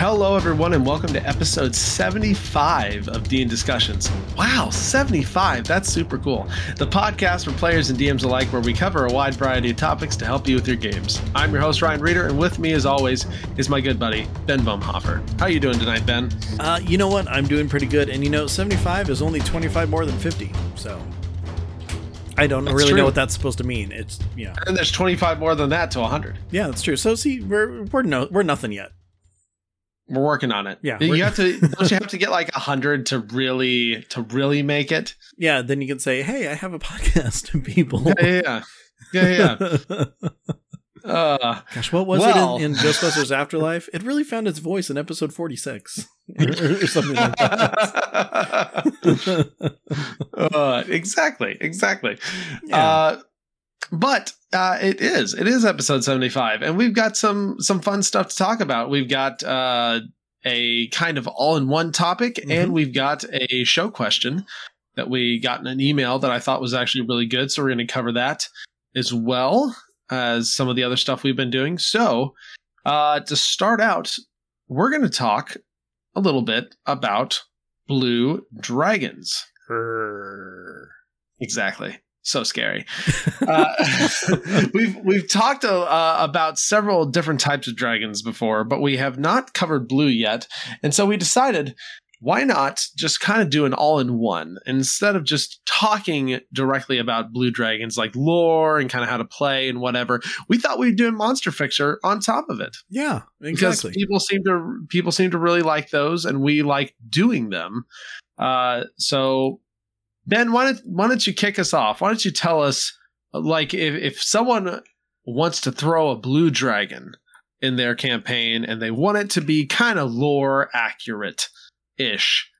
Hello, everyone, and welcome to episode 75 of Dean Discussions. Wow, 75. That's super cool. The podcast for players and DMs alike, where we cover a wide variety of topics to help you with your games. I'm your host, Ryan Reeder, and with me, as always, is my good buddy, Ben Baumhofer. How are you doing tonight, Ben? Uh, you know what? I'm doing pretty good. And you know, 75 is only 25 more than 50. So I don't That's really true. know what that's supposed to mean. It's, you know, And there's 25 more than that to 100. yeah, that's true. So see, we're, we're no, we're nothing yet. We're working on it. Yeah, you have to. Don't you have to get like a 100 to really to really make it? Yeah. Then you can say, Hey, I have a podcast people. Yeah, yeah, yeah. yeah. Uh, Gosh, what was Well- it in, in Ghostbusters Afterlife? It really found its voice in episode 46 or something like that. uh, exactly, exactly. Yeah. Uh, but uh, it is it is episode 75 and we've got some some fun stuff to talk about we've got uh, a kind of all-in-one topic and Mhm. we've got a show question that we got in an email that i thought was actually really good so we're going to cover that as well as some of the other stuff we've been doing so uh, to start out we're going to talk a little bit about blue dragons Exactly. So scary. Uh, we've we've talked uh, about several different types of dragons before, but we have not covered blue yet, and so we decided why not just kind of do an all-in-one instead of just talking directly about blue dragons like lore and kind of how to play and whatever. We thought we'd do a monster fixer on top of it yeah, because people seem to people seem to really like those, and we like doing them. Uh, so, Ben, why don't why don't you kick us off? Why don't you tell us, like, if if someone wants to throw a blue dragon in their campaign and they want it to be kind of lore accurate ish,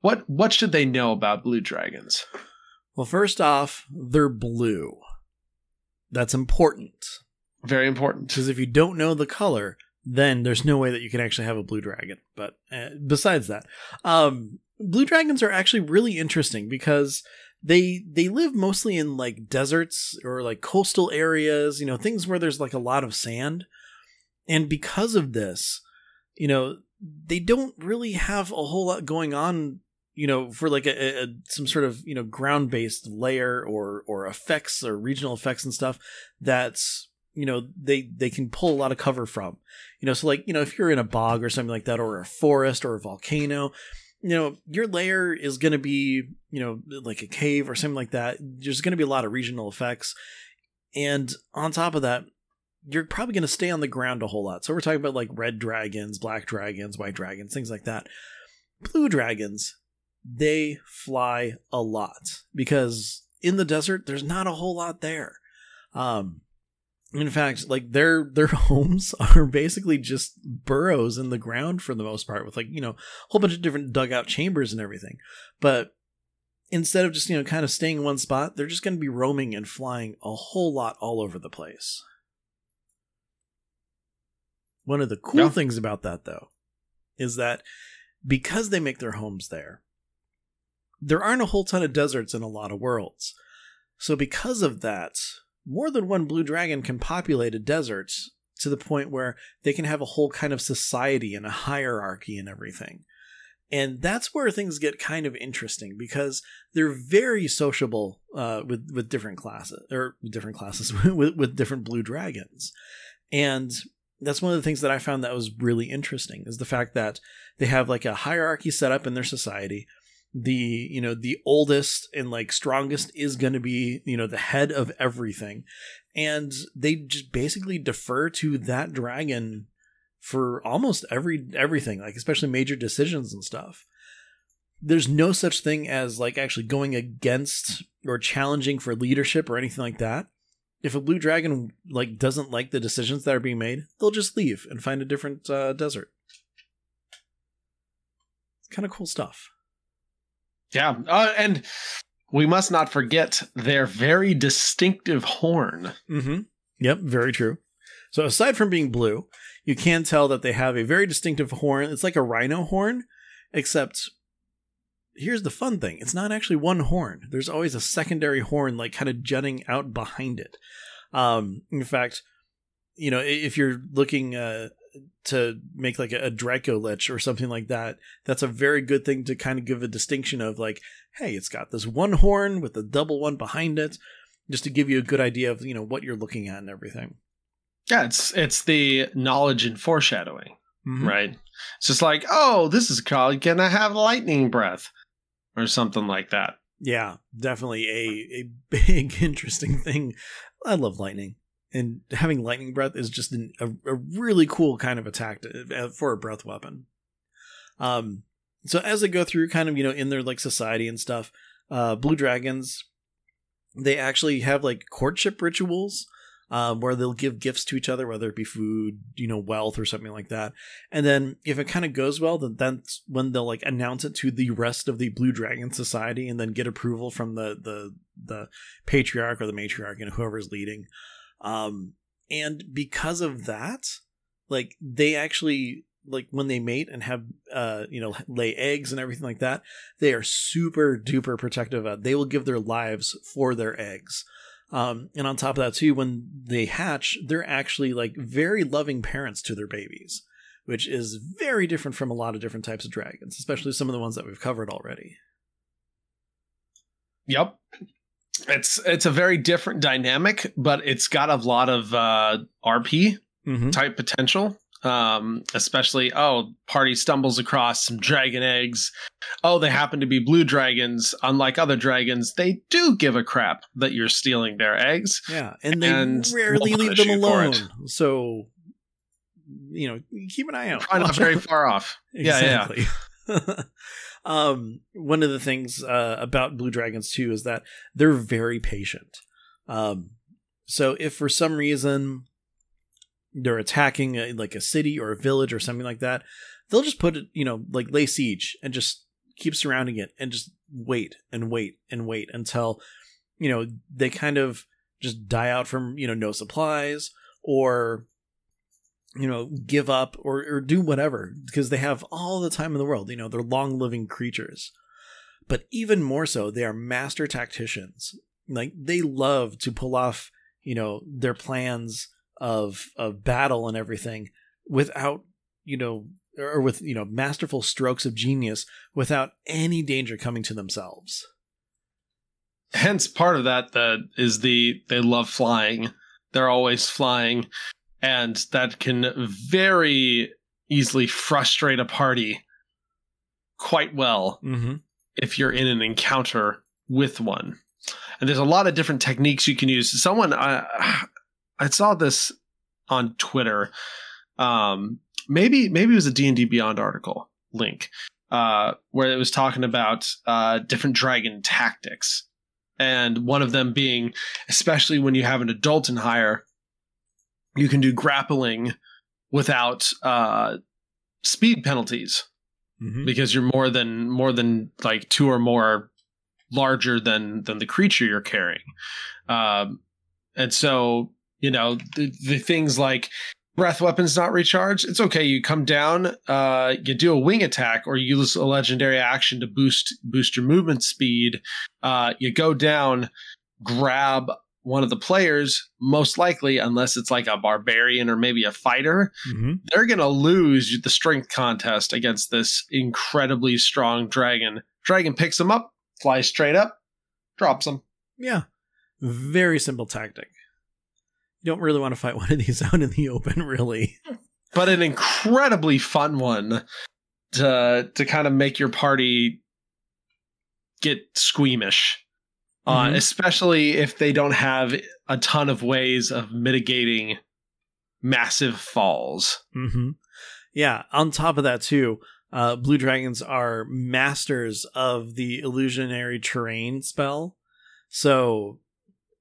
what what should they know about blue dragons? Well, first off, they're blue. That's important Very important. because if you don't know the color, then there's no way that you can actually have a blue dragon. But uh, besides that, um, blue dragons are actually really interesting because they they live mostly in like deserts or like coastal areas, you know, things where there's like a lot of sand. And because of this, you know, they don't really have a whole lot going on you know for like a, a some sort of you know ground based layer or or effects or regional effects and stuff that's you know they they can pull a lot of cover from you know so like you know if you're in a bog or something like that or a forest or a volcano you know your layer is going to be you know like a cave or something like that. There's going to be a lot of regional effects. And on top of that you're probably going to stay on the ground a whole lot. So we're talking about like red dragons black dragons white dragons things like that. Blue dragons they fly a lot because in the desert there's not a whole lot there. Um in fact like their their homes are basically just burrows in the ground for the most part with like you know a whole bunch of different dugout chambers and everything. But instead of just you know kind of staying in one spot they're just going to be roaming and flying a whole lot all over the place. One of the cool Yeah. things about that though is that because they make their homes there there aren't a whole ton of deserts in a lot of worlds. So because of that more than one blue dragon can populate a desert to the point where they can have a whole kind of society and a hierarchy and everything. And that's where things get kind of interesting because they're very sociable uh, with with different classes or different classes with with different blue dragons, and that's one of the things that I found that was really interesting is the fact that they have like a hierarchy set up in their society the you know the oldest and like strongest is going to be you know the head of everything. And they just basically defer to that dragon for almost every everything like especially major decisions and stuff. There's no such thing as like actually going against or challenging for leadership or anything like that. If a blue dragon like doesn't like the decisions that are being made they'll just leave and find a different uh, desert. Kind of cool stuff Yeah, uh, and we must not forget their very distinctive horn. Mm-hmm. Yep, very true. So aside from being blue, you can tell that they have a very distinctive horn. It's like a rhino horn, except here's the fun thing: it's not actually one horn. There's always a secondary horn, like kind of jutting out behind it. Um, in fact, you know, if you're looking uh, to make like a, a Draco Lich or something like that, that's a very good thing to kind of give a distinction of like, hey, it's got this one horn with a double one behind it, just to give you a good idea of you know what you're looking at and everything. Yeah, it's it's the knowledge and foreshadowing, Mhm. right? It's just like, oh, this is called gonna have lightning breath, or something like that. Yeah, definitely a a big interesting thing. I love lightning, and having lightning breath is just an, a a really cool kind of attack to, uh, for a breath weapon. Um, so as they go through, kind of you know in their like society and stuff, uh, blue dragons, they actually have like courtship rituals. Um, where they'll give gifts to each other, whether it be food, you know, wealth, or something like that. And then if it kind of goes well, then that's when they'll like announce it to the rest of the Blue Dragon Society, and then get approval from the the the patriarch or the matriarch, you know, whoever's leading. Um, and because of that, like they actually like when they mate and have uh you know lay eggs and everything like that, they are super duper protective of. They will give their lives for their eggs. Um, and on top of that too, when they hatch, they're actually like very loving parents to their babies, which is very different from a lot of different types of dragons, especially some of the ones that we've covered already. Yep. It's it's a very different dynamic, but it's got a lot of uh, RP Mm-hmm. type potential. Um, especially, oh, party stumbles across some dragon eggs. Oh, they happen to be blue dragons. Unlike other dragons, they do give a crap that you're stealing their eggs. Yeah, and they And rarely leave them alone. So, you know, keep an eye out. Probably not very far off. Yeah, yeah. um, one of the things uh, about blue dragons too is that they're very patient. Um, so if for some reason they're attacking a, like a city or a village or something like that, they'll just put it, you know, like lay siege and just keep surrounding it and just wait and wait and wait until, you know, they kind of just die out from, you know, no supplies or you know, give up or, or do whatever because they have all the time in the world. You know, they're long living creatures. But even more so, they are master tacticians. Like they love to pull off, you know, their plans of of battle and everything without, you know, or with, you know, masterful strokes of genius without any danger coming to themselves. Hence, part of that that is the they love flying. They're always flying, and that can very easily frustrate a party quite well Mm-hmm. if you're in an encounter with one. And there's a lot of different techniques you can use. Someone I I saw this on Twitter. Um, maybe maybe it was a D&D Beyond article link uh, where it was talking about uh, different dragon tactics. And one of them being, especially when you have an adult in hire, you can do grappling without uh, speed penalties. Mm-hmm. because you're more than more than like two or more larger than than the creature you're carrying. Um and so you know the, the things like breath weapons not recharged it's okay. You come down uh you do a wing attack or you use a legendary action to boost boost your movement speed. Uh you go down grab one of the players most likely unless it's like a barbarian or maybe a fighter Mm-hmm. they're going to lose the strength contest against this incredibly strong dragon. Dragon picks him up, flies straight up, drops him. Yeah. Very simple tactic. You don't really want to fight one of these out in the open, really. But an incredibly fun one to to kind of make your party get squeamish. Uh, Mhm. especially if they don't have a ton of ways of mitigating massive falls. hmm Yeah. On top of that, too, uh, blue dragons are masters of the illusionary terrain spell. So,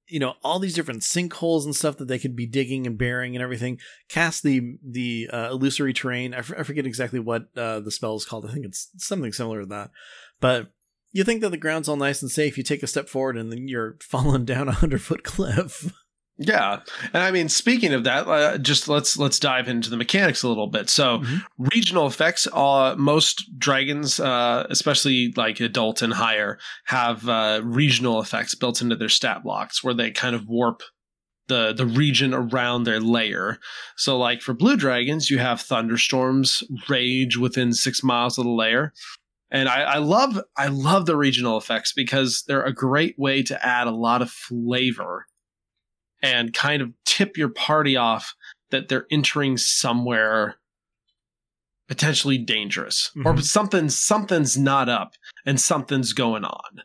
you know, all these different sinkholes and stuff that they could be digging and burying and everything. Cast the the uh, illusory terrain. I, f- I forget exactly what uh, the spell is called. I think it's something similar to that. But you think that the ground's all nice and safe. You take a step forward and then you're falling down a hundred foot cliff. Yeah, and I mean, speaking of that, uh, just let's let's dive into the mechanics a little bit. So, Mhm. regional effects. Uh, most dragons, uh, especially like adult and higher, have uh, regional effects built into their stat blocks, where they kind of warp the the region around their layer. So like for blue dragons, you have thunderstorms rage within six miles of the lair. And I, I love I love the regional effects because they're a great way to add a lot of flavor and kind of tip your party off that they're entering somewhere potentially dangerous mm-hmm. or something something's not up and something's going on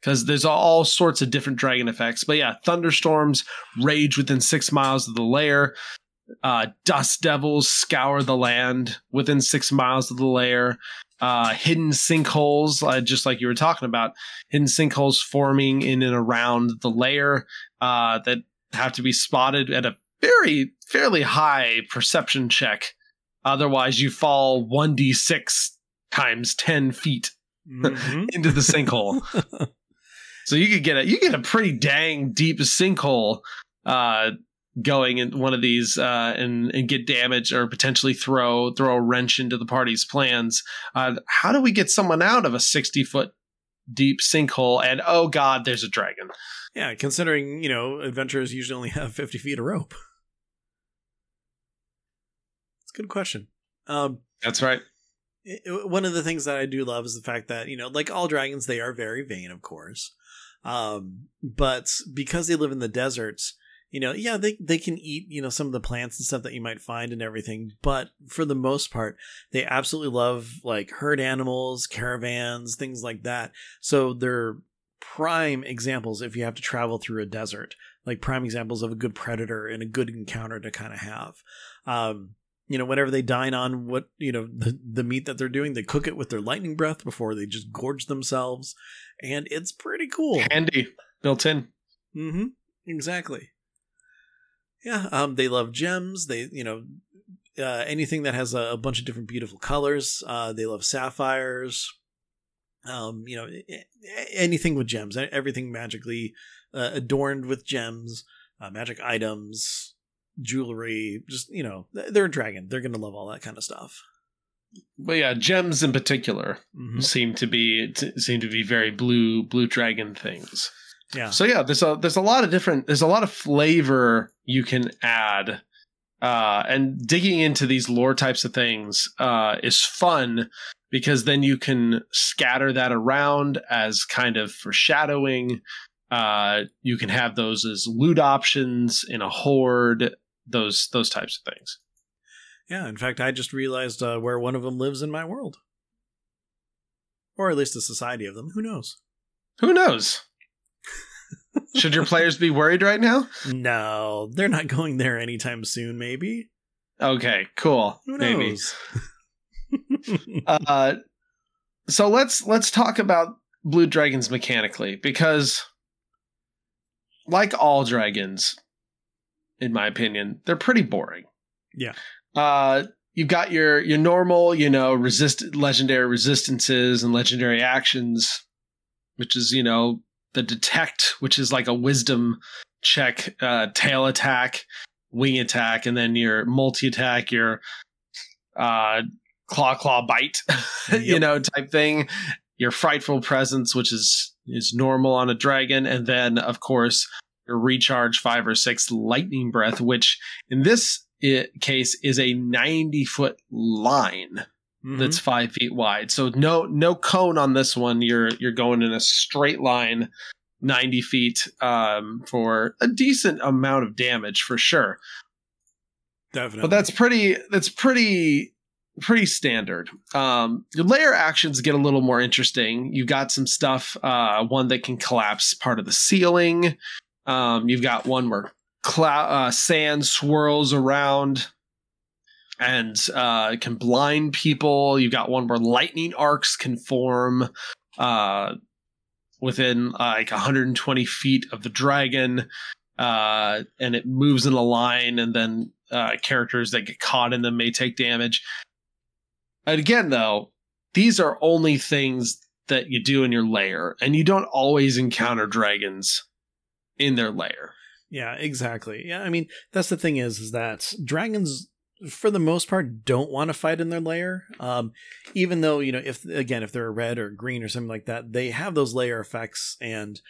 because there's all sorts of different dragon effects. But yeah, thunderstorms rage within six miles of the lair. Uh, dust devils scour the land within six miles of the lair. Uh, hidden sinkholes, uh, just like you were talking about, hidden sinkholes forming in and around the layer uh, that have to be spotted at a very fairly high perception check. Otherwise, you fall one d six times ten feet mm-hmm. into the sinkhole. So you could get a you get a pretty dang deep sinkhole uh, going in one of these uh, and and get damage or potentially throw throw a wrench into the party's plans. Uh, how do we get someone out of a sixty foot deep sinkhole? And oh god, there's a dragon. Yeah, considering you know adventurers usually only have fifty feet of rope. It's a good question. Um, That's right one of the things that I do love is the fact that you know, like all dragons, they are very vain, of course. Um, but because they live in the deserts, you know, yeah, they they can eat you know some of the plants and stuff that you might find and everything. But for the most part, they absolutely love like herd animals, caravans, things like that. So they're prime examples if you have to travel through a desert, like prime examples of a good predator and a good encounter to kind of have. Um, you know, whenever they dine on what, you know, the, the meat that they're doing, they cook it with their lightning breath before they just gorge themselves. And it's pretty cool. Handy, built in. Mm-hmm. Exactly. Yeah. Um, they love gems. They, you know, uh, anything that has a, a, bunch of different beautiful colors. Uh, they love sapphires. Um, you know, anything with gems, everything magically uh, adorned with gems, uh, magic items, jewelry. Just you know, they're a dragon. They're gonna love all that kind of stuff. But yeah, gems in particular mm-hmm. seem to be seem to be very blue blue dragon things. Yeah. So yeah, there's a there's a lot of different there's a lot of flavor you can add. Uh, and digging into these lore types of things uh, is fun because then you can scatter that around as kind of foreshadowing. Uh, you can have those as loot options in a hoard those those types of things. Yeah, in fact, I just realized uh, where one of them lives in my world, or at least a society of them. Who knows? Who knows? Should your players be worried right now? No, they're not going there anytime soon. Maybe. Okay, cool. Who knows? Maybe. uh, so let's let's talk about blue dragons mechanically because, like all dragons, in my opinion. They're pretty boring. Yeah. Uh, you've got your your normal, you know, resist legendary resistances and legendary actions, which is you know the detect, which is like a wisdom check, uh, tail attack, wing attack, and then your multi attack, your uh, claw claw bite, yep. you know, type thing. Your frightful presence, which is is normal on a dragon, and then of course your recharge five or six lightning breath, which in this case is a 90 foot line mm-hmm. that's five feet wide. So no no cone on this one. You're you're going in a straight line 90 feet um, for a decent amount of damage for sure. Definitely. But that's pretty that's pretty pretty standard. Um, your lair actions get a little more interesting. You've got some stuff, uh, one that can collapse part of the ceiling. Um, you've got one where cloud uh, sand swirls around and uh, can blind people. You've got one where lightning arcs can form uh, within uh, like 120 feet of the dragon, uh, and it moves in a line, and then uh, characters that get caught in them may take damage. And again, though, these are only things that you do in your lair, and you don't always encounter dragons in their lair. Yeah, exactly. Yeah, I mean, that's the thing is, is that dragons, for the most part, don't want to fight in their lair. Um, even though you know, if again, if they're red or green or something like that, they have those layer effects, and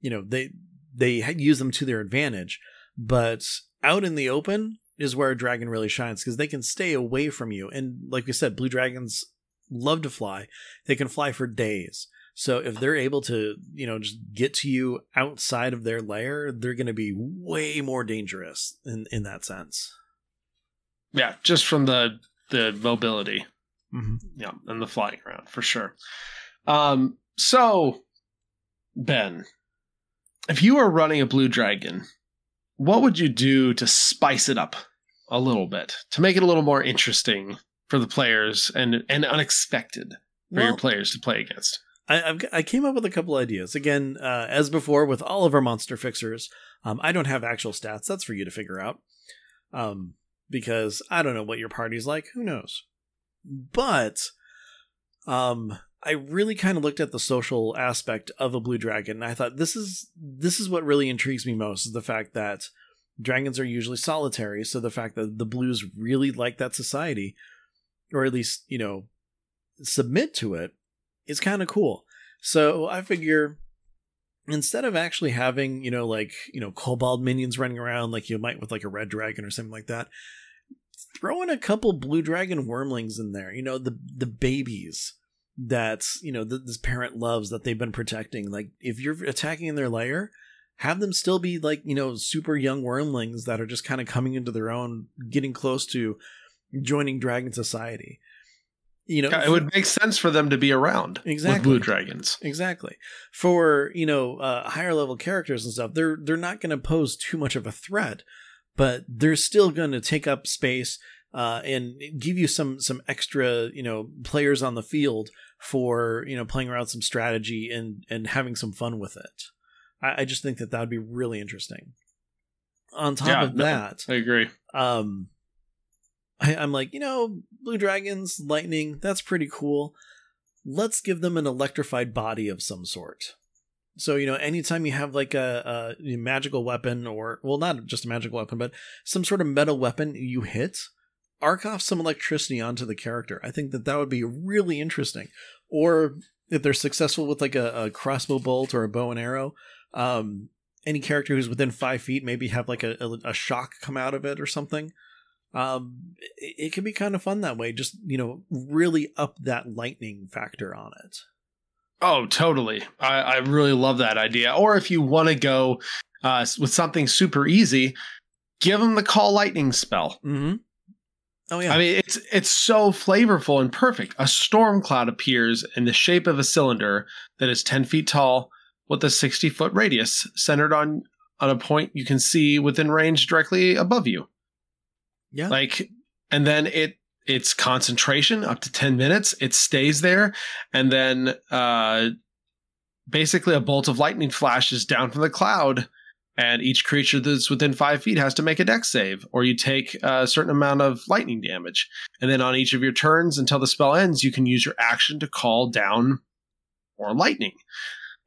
you know, they they use them to their advantage. but out in the open is where a dragon really shines because they can stay away from you. And like we said, blue dragons love to fly. They can fly for days. So if they're able to, you know, just get to you outside of their lair, they're going to be way more dangerous in in that sense. Yeah, just from the the mobility. Mm-hmm. Yeah, and the flying around for sure. Um, so Ben, if you were running a blue dragon, what would you do to spice it up a little bit to make it a little more interesting for the players and and unexpected for Well- your players to play against? I, I've, I came up with a couple ideas. Again, uh, as before with all of our monster fixers, um, I don't have actual stats. That's for you to figure out. Um, because I don't know what your party's like. Who knows? But um, I really kind of looked at the social aspect of a blue dragon. And I thought this is this is what really intrigues me most is the fact that dragons are usually solitary. So the fact that the blues really like that society, or at least you know submit to it is kind of cool. So I figure instead of actually having, you know, like, you know, kobold minions running around like you might with like a red dragon or something like that, throw in a couple blue dragon wyrmlings in there, you know, the the babies that, you know, th- this parent loves that they've been protecting. Like if you're attacking in their lair, have them still be like, you know, super young wyrmlings that are just kind of coming into their own, getting close to joining dragon society. You know, Yeah, it would make sense for them to be around with Exactly. blue dragons. Exactly. For you know uh, higher level characters and stuff, they're they're not going to pose too much of a threat, but they're still going to take up space uh, and give you some some extra you know players on the field for you know playing around some strategy and and having some fun with it. I, I just think that that would be really interesting. On top Yeah, of that, I agree. um I, i'm like you know blue dragons lightning that's pretty cool. Let's give them an electrified body of some sort. So you know anytime you have like a, a magical weapon or well not just a magical weapon but some sort of metal weapon you hit arc off some electricity onto the character. I think that that would be really interesting. Or if they're successful with like a, a crossbow bolt or a bow and arrow um any character who's within five feet maybe have like a, a, a shock come out of it or something um it, it can be kind of fun that way just you know really up that lightning factor on it Oh, totally. I, I really love that idea. Or if you want to go uh, with something super easy, give them the call lightning spell. mm-hmm oh yeah I mean, it's it's so flavorful and perfect. A storm cloud appears in the shape of a cylinder that is ten feet tall with a sixty foot radius, centered on on a point you can see within range directly above you. Yeah Like, and then it its concentration up to ten minutes. It stays there, and then uh, basically a bolt of lightning flashes down from the cloud. And each creature that's within five feet has to make a dex save, or you take a certain amount of lightning damage. And then on each of your turns until the spell ends, you can use your action to call down more lightning.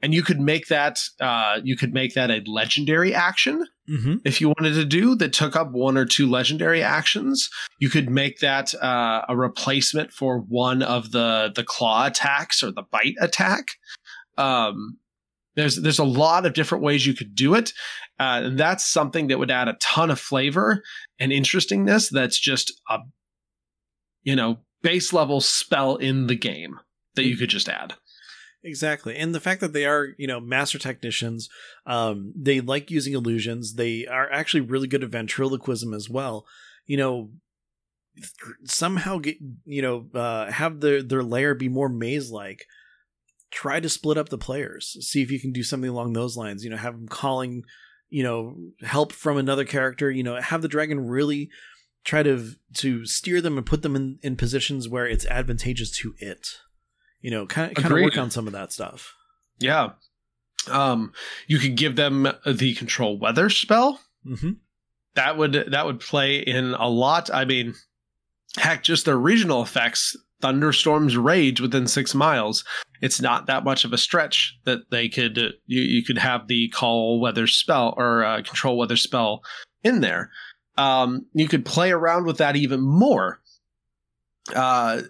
And you could make that uh, you could make that a legendary action mm-hmm if you wanted to do that took up one or two legendary actions. You could make that uh, a replacement for one of the the claw attacks or the bite attack. Um, there's there's a lot of different ways you could do it, uh, and that's something that would add a ton of flavor and interestingness. That's just a you know base level spell in the game that you could just add. Exactly. And the fact that they are, you know, master technicians, um, they like using illusions. They are actually really good at ventriloquism as well. You know, somehow get, you know, uh, have their, their layer be more maze like. Try to split up the players. See if you can do something along those lines. You know, have them calling, you know, help from another character. You know, have the dragon really try to to steer them and put them in, in positions where it's advantageous to it. You know, kind of, kind of work on some of that stuff. Yeah. Um, you could give them the control weather spell. Mm-hmm. that would that would play in a lot. I mean, heck, just their regional effects. Thunderstorms rage within six miles. It's not that much of a stretch that they could uh, you you could have the call weather spell or uh, control weather spell in there. Um, you could play around with that even more. Uh,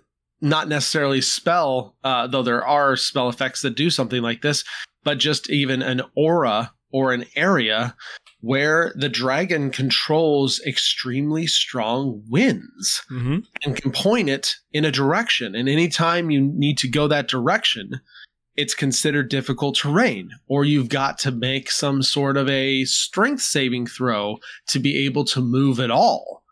not necessarily spell, uh, though there are spell effects that do something like this, but just even an aura or an area where the dragon controls extremely strong winds Mm-hmm. and can point it in a direction. And anytime you need to go that direction, it's considered difficult terrain, or you've got to make some sort of a strength saving throw to be able to move at all,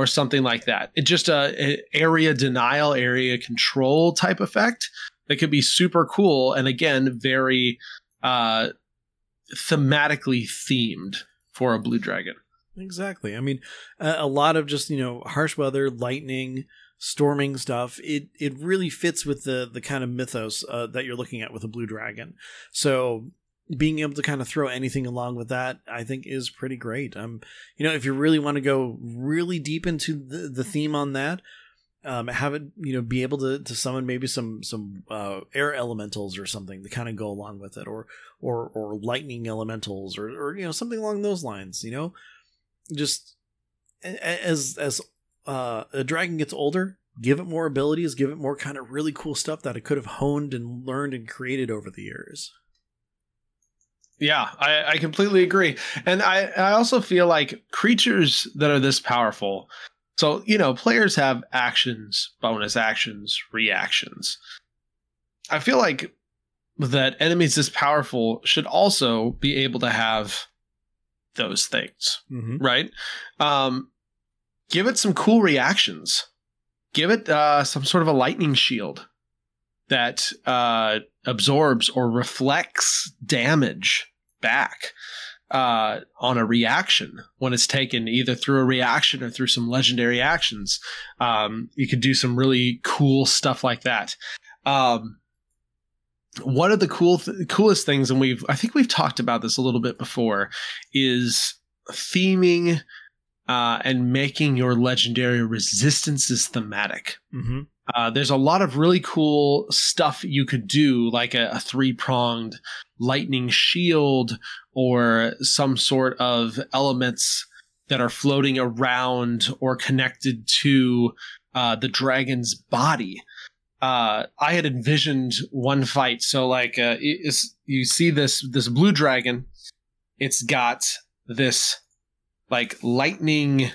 or something like that. It's just a, a area denial, area control type effect that could be super cool, and again, very uh, thematically themed for a blue dragon. Exactly. I mean, a, a lot of just you know harsh weather, lightning, storming stuff. It it really fits with the the kind of mythos uh, that you're looking at with a blue dragon. So being able to kind of throw anything along with that, I think, is pretty great. Um, you know, if you really want to go really deep into the the theme on that. Um, have it, you know, be able to, to summon maybe some some uh, air elementals or something to kind of go along with it, or or or lightning elementals, or or you know something along those lines. You know, just as as uh, a dragon gets older, give it more abilities, give it more kind of really cool stuff that it could have honed and learned and created over the years. Yeah, I, I completely agree. And I, I also feel like creatures that are this powerful. So, you know, players have actions, bonus actions, reactions. I feel like that enemies this powerful should also be able to have those things, Mm-hmm. right? Um, give it some cool reactions. Give it uh, some sort of a lightning shield that uh, absorbs or reflects damage back uh, on a reaction when it's taken either through a reaction or through some legendary actions. Um, you could do some really cool stuff like that. Um, one of the cool th- coolest things, and we've I think we've talked about this a little bit before, is theming uh, and making your legendary resistances thematic. Mm-hmm. Uh, there's a lot of really cool stuff you could do, like a, a three pronged lightning shield or some sort of elements that are floating around or connected to uh, the dragon's body. Uh, I had envisioned one fight. So, like, uh, you see this this blue dragon. It's got this like lightning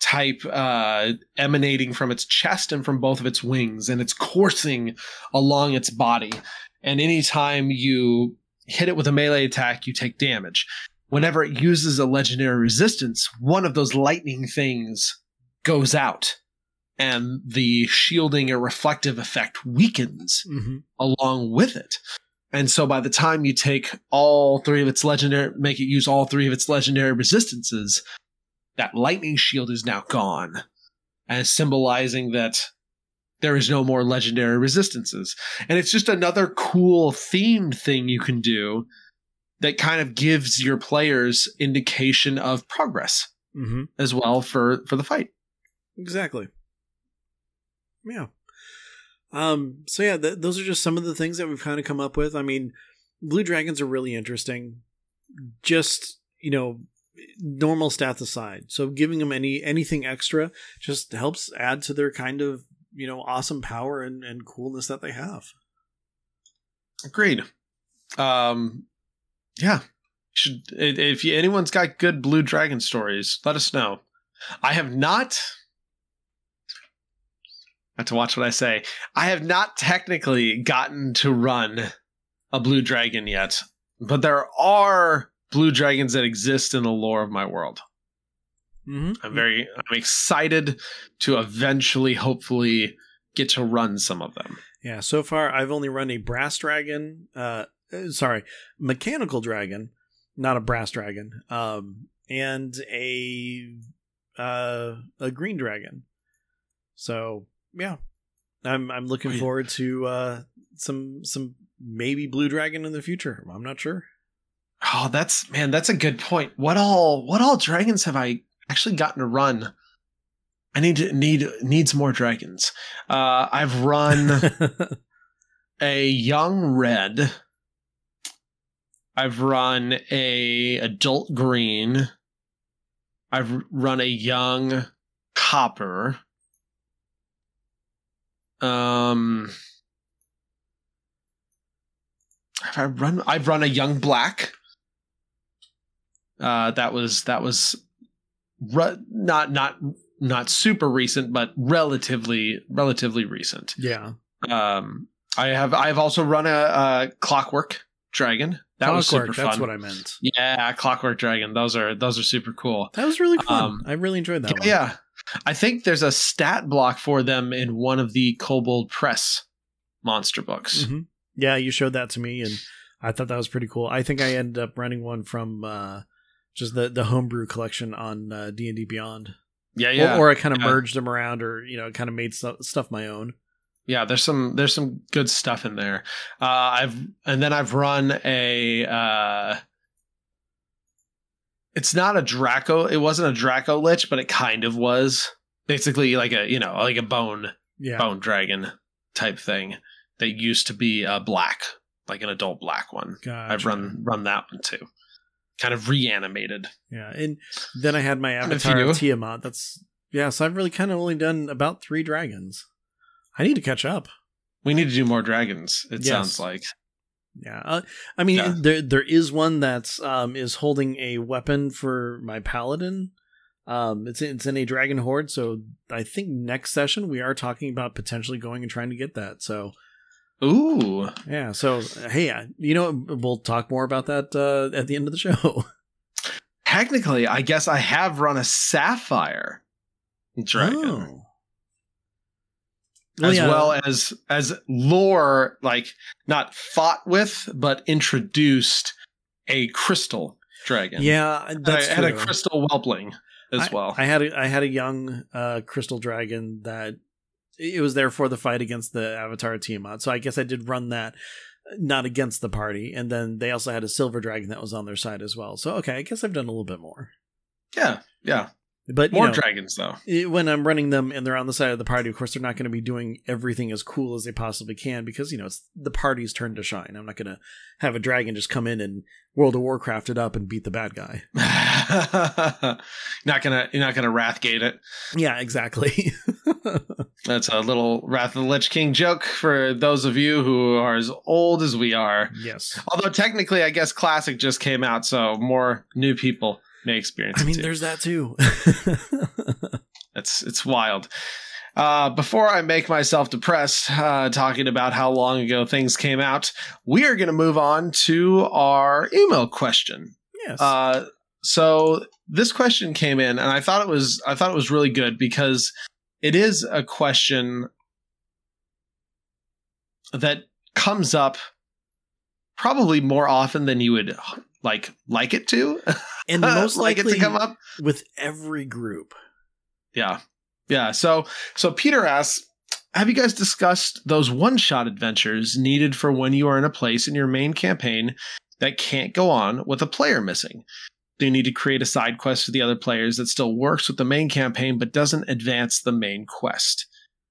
type uh, emanating from its chest and from both of its wings, and it's coursing along its body. And anytime you hit it with a melee attack, you take damage. Whenever it uses a legendary resistance, one of those lightning things goes out, and the shielding or reflective effect weakens Mm-hmm. along with it. And so by the time you take all three of its legendary, make it use all three of its legendary resistances, that lightning shield is now gone, as symbolizing that there is no more legendary resistances. And it's just another cool themed thing you can do that kind of gives your players indication of progress Mm-hmm. as well for for the fight. Exactly. Yeah. Um. So yeah, th- those are just some of the things that we've kind of come up with. I mean, blue dragons are really interesting. Just you know, normal stats aside, so giving them any anything extra just helps add to their kind of you know awesome power and and coolness that they have. Agreed. Um, yeah. Should if anyone's got good blue dragon stories, let us know. I have not. Not to watch what I say. I have not technically gotten to run a blue dragon yet, but there are blue dragons that exist in the lore of my world. Mm-hmm. I'm very, I'm excited to eventually, hopefully, get to run some of them. Yeah, so far I've only run a brass dragon. Uh, sorry, mechanical dragon, not a brass dragon. Um, and a uh a green dragon. So yeah, I'm I'm looking Oh, yeah. forward to uh some some maybe blue dragon in the future. I'm not sure. Oh, that's man, that's a good point. What all what all dragons have I actually gotten to run? I need to need needs more dragons. Uh I've run a young red. I've run a adult green. I've run a young copper. Um have I run I've run a young black. Uh, that was that was re- not not not super recent, but relatively relatively recent. Yeah. Um, I have I've also run a, a Clockwork Dragon. That was Clockwork, super That's what I meant. yeah, Clockwork Dragon. Those are those are super cool. That was really fun. Um, I really enjoyed that Yeah, one. yeah. I think there's a stat block for them in one of the Kobold Press monster books. Mhm. Yeah, you showed that to me, and I thought that was pretty cool. I think I ended up running one from uh, just the the homebrew collection on uh, D and D Beyond, Yeah, Or- yeah, or, I kind of Yeah. merged them around, or you know, kind of made stu- stuff my own. yeah. There's some there's some good stuff in there. Uh, I've and then I've run a. Uh, it's not a Draco. It wasn't a Draco Lich, but it kind of was. Basically, like a you know like a bone Yeah, bone dragon type thing that used to be uh, black, like an adult black one. gotcha. I've run run that one too. Kind of reanimated. Yeah, and then I had my avatar of. Tiamat. That's yeah. So I've really kind of only done about three dragons. I need to catch up. We need to do more dragons. It Yes. sounds like. Yeah, uh, I mean Yeah. there there is one that's um is holding a weapon for my paladin. Um, it's it's in a dragon hoard, so I think next session we are talking about potentially going and trying to get that. So Ooh, yeah, so hey, you know we'll talk more about that uh, at the end of the show. technically, I guess I have run a sapphire dragon Oh. Well, as yeah, well as as lore, like not fought with, but introduced a crystal dragon. yeah, that's I had a crystal whelpling as I- well. I had a I had a young uh, crystal dragon that it was there for the fight against the Avatar Tiamat. So I guess I did run that, not against the party. And then they also had a silver dragon that was on their side as well. So okay, I guess I've done a little bit more. yeah, yeah. But you More know, dragons though. it- when I'm running them and they're on the side of the party, of course they're not going to be doing everything as cool as they possibly can because you know it's the party's turn to shine. I'm not going to have a dragon just come in and World of Warcraft it up and beat the bad guy. not gonna you're not gonna Wrathgate it. Yeah, exactly. That's a little Wrath of the Lich King joke for those of you who are as old as we are. yes. Although technically, I guess Classic just came out, so more new people may experience it. I mean, there's that too. It's it's wild. Uh, before I make myself depressed uh, talking about how long ago things came out, we are going to move on to our email question. yes. Uh, so this question came in, and I thought it was I thought it was really good because it is a question that comes up probably more often than you would like like it to and most like likely it to come up. with every group. Yeah. Yeah. So so Peter asks, have you guys discussed those one-shot adventures needed for when you are in a place in your main campaign that can't go on with a player missing? Do you need to create a side quest for the other players that still works with the main campaign but doesn't advance the main quest?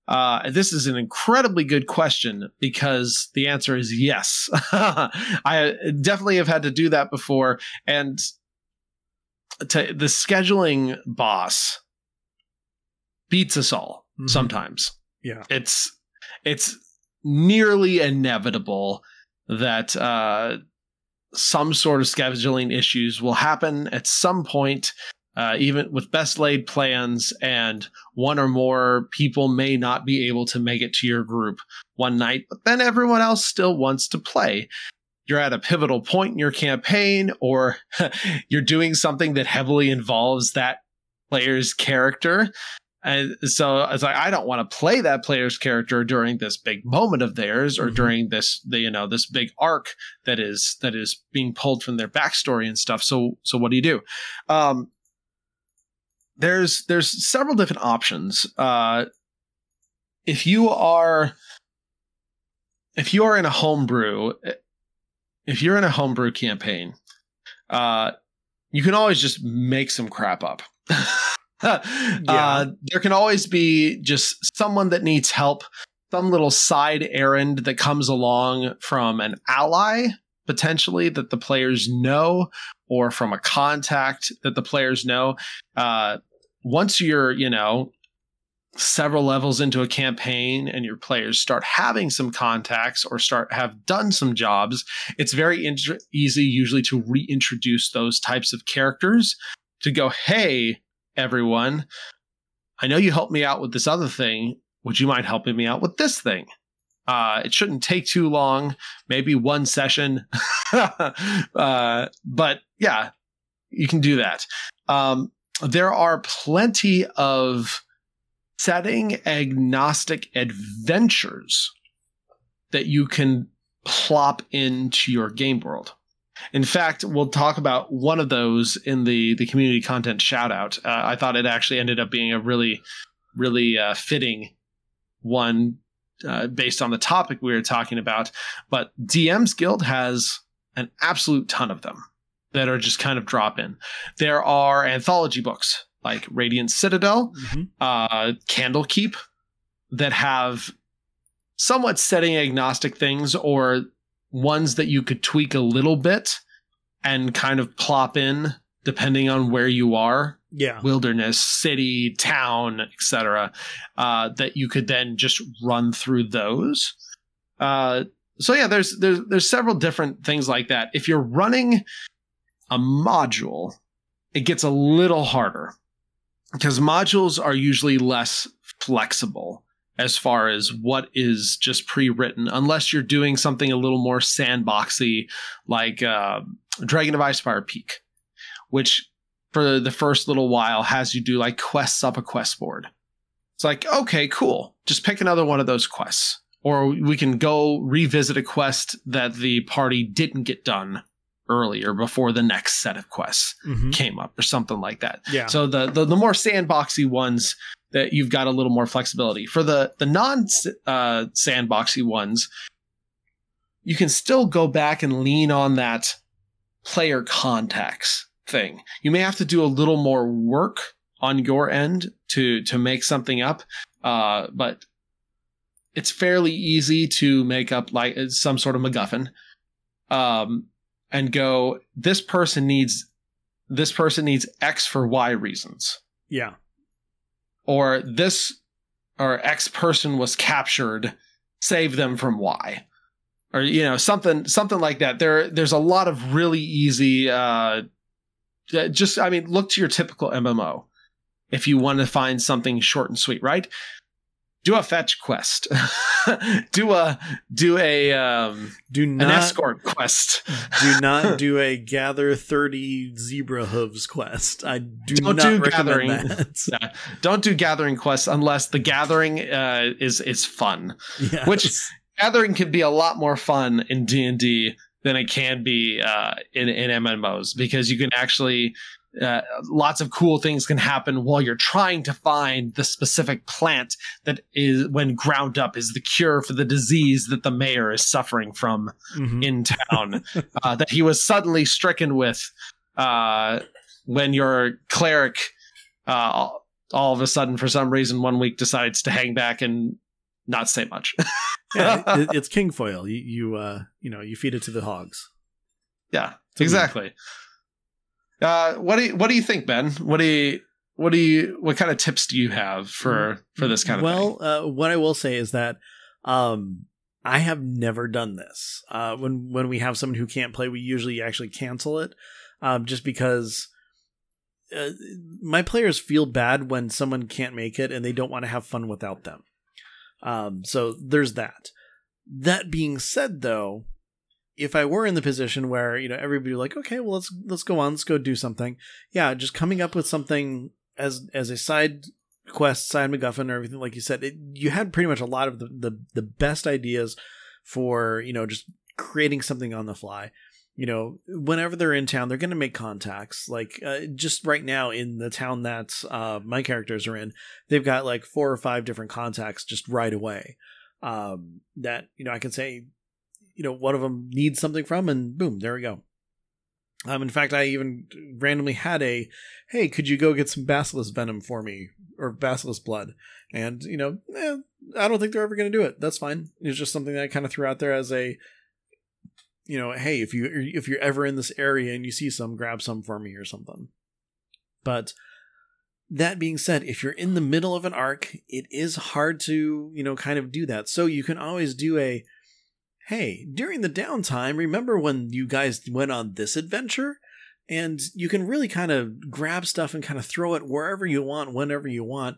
Uh, this is an incredibly good question because the answer is yes. I definitely have had to do that before, and to, the scheduling boss beats us all Mhm. sometimes. Yeah. It's it's nearly inevitable that uh, some sort of scheduling issues will happen at some point, uh, even with best laid plans, and one or more people may not be able to make it to your group one night, but then everyone else still wants to play. You're at a pivotal point in your campaign, or you're doing something that heavily involves that player's character. And so it's like I don't want to play that player's character during this big moment of theirs or Mhm. during this the you know this big arc that is that is being pulled from their backstory and stuff. So so what do you do? Um there's there's several different options. Uh if you are if you are in a homebrew if you're in a homebrew campaign, uh you can always just make some crap up. uh, there can always be just someone that needs help, some little side errand that comes along from an ally, potentially that the players know, or from a contact that the players know. Uh, once you're, you know, several levels into a campaign and your players start having some contacts or start have done some jobs it's very in- easy usually to reintroduce those types of characters to go hey everyone. I know you helped me out with this other thing. Would you mind helping me out with this thing? Uh, it shouldn't take too long. Maybe one session. Uh, but yeah you can do that. Um, there are plenty of setting agnostic adventures that you can plop into your game world. In fact, we'll talk about one of those in the the community content shout out. Uh, I thought it actually ended up being a really, really uh, fitting one uh, based on the topic we were talking about. But DM's Guild has an absolute ton of them that are just kind of drop in. There are anthology books like Radiant Citadel, mm-hmm. uh, Candlekeep, that have somewhat setting agnostic things or ones that you could tweak a little bit and kind of plop in depending on where you are. Yeah. Wilderness city town etc uh, that you could then just run through those. Uh, so yeah there's there's there's several different things like that. If you're running a module it gets a little harder because modules are usually less flexible as far as what is just pre-written unless you're doing something a little more sandboxy like uh, dragon of icespire peak which for the first little while has you do like quests up a quest board it's like okay cool just pick another one of those quests or we can go revisit a quest that the party didn't get done earlier before the next set of quests mm-hmm. came up or something like that. Yeah. So the, the, the more sandboxy ones that you've got a little more flexibility. For the the non uh, sandboxy ones, you can still go back and lean on that player contacts thing. You may have to do a little more work on your end to to make something up, uh, but it's fairly easy to make up like some sort of MacGuffin. Um, and go, this person needs this person needs X for Y reasons. Yeah. Or this or X person was captured, save them from Y. Or you know, something something like that. There there's a lot of really easy uh just I mean, look to your typical MMO if you want to find something short and sweet, right? Do a fetch quest. Do a do a um do not an escort quest. do not do a gather 30 zebra hooves quest. I do don't not do gathering. yeah, don't do gathering quests unless the gathering uh is is fun. Yes. which gathering can be a lot more fun in d&d than it can be uh in in mmos because you can actually uh, lots of cool things can happen while you're trying to find the specific plant that is when ground up is the cure for the disease that the mayor is suffering from mm-hmm. in town. Uh, that he was suddenly stricken with uh, when your cleric uh, all of a sudden for some reason one week decides to hang back and not say much. Yeah it, it's king foil you you uh you know you feed it to the hogs. Yeah exactly uh, what do you, what do you think, Ben? What do you what do you what kind of tips do you have for for this kind of well, uh, what I will say is that um, I have never done this. Uh, when when we have someone who can't play, we usually actually cancel it, um, just because. Uh, my players feel bad when someone can't make it and they don't want to have fun without them. Um, so there's that. That being said, though, if I were in the position where you know everybody like, okay, well let's let's go on, let's go do something. Yeah, just coming up with something as as a side quest, side MacGuffin, or everything like you said, it, you had pretty much a lot of the, the the best ideas for you know just creating something on the fly. You know, whenever they're in town, they're going to make contacts. Like uh, just right now in the town that uh, my characters are in, they've got like four or five different contacts just right away. Um, that you know, I can say you know one of them needs something from, and boom, there we go. Um, in fact, I even randomly had a, hey, could you go get some basilisk venom for me or basilisk blood? And you know, eh, I don't think they're ever going to do it. That's fine. It's just something that I kind of threw out there as a, you know, hey, if you if you're ever in this area and you see some, grab some for me or something. But that being said, if you're in the middle of an arc, it is hard to, you know, kind of do that. So you can always do a hey, during the downtime, remember when you guys went on this adventure? And you can really kind of grab stuff and kind of throw it wherever you want, whenever you want.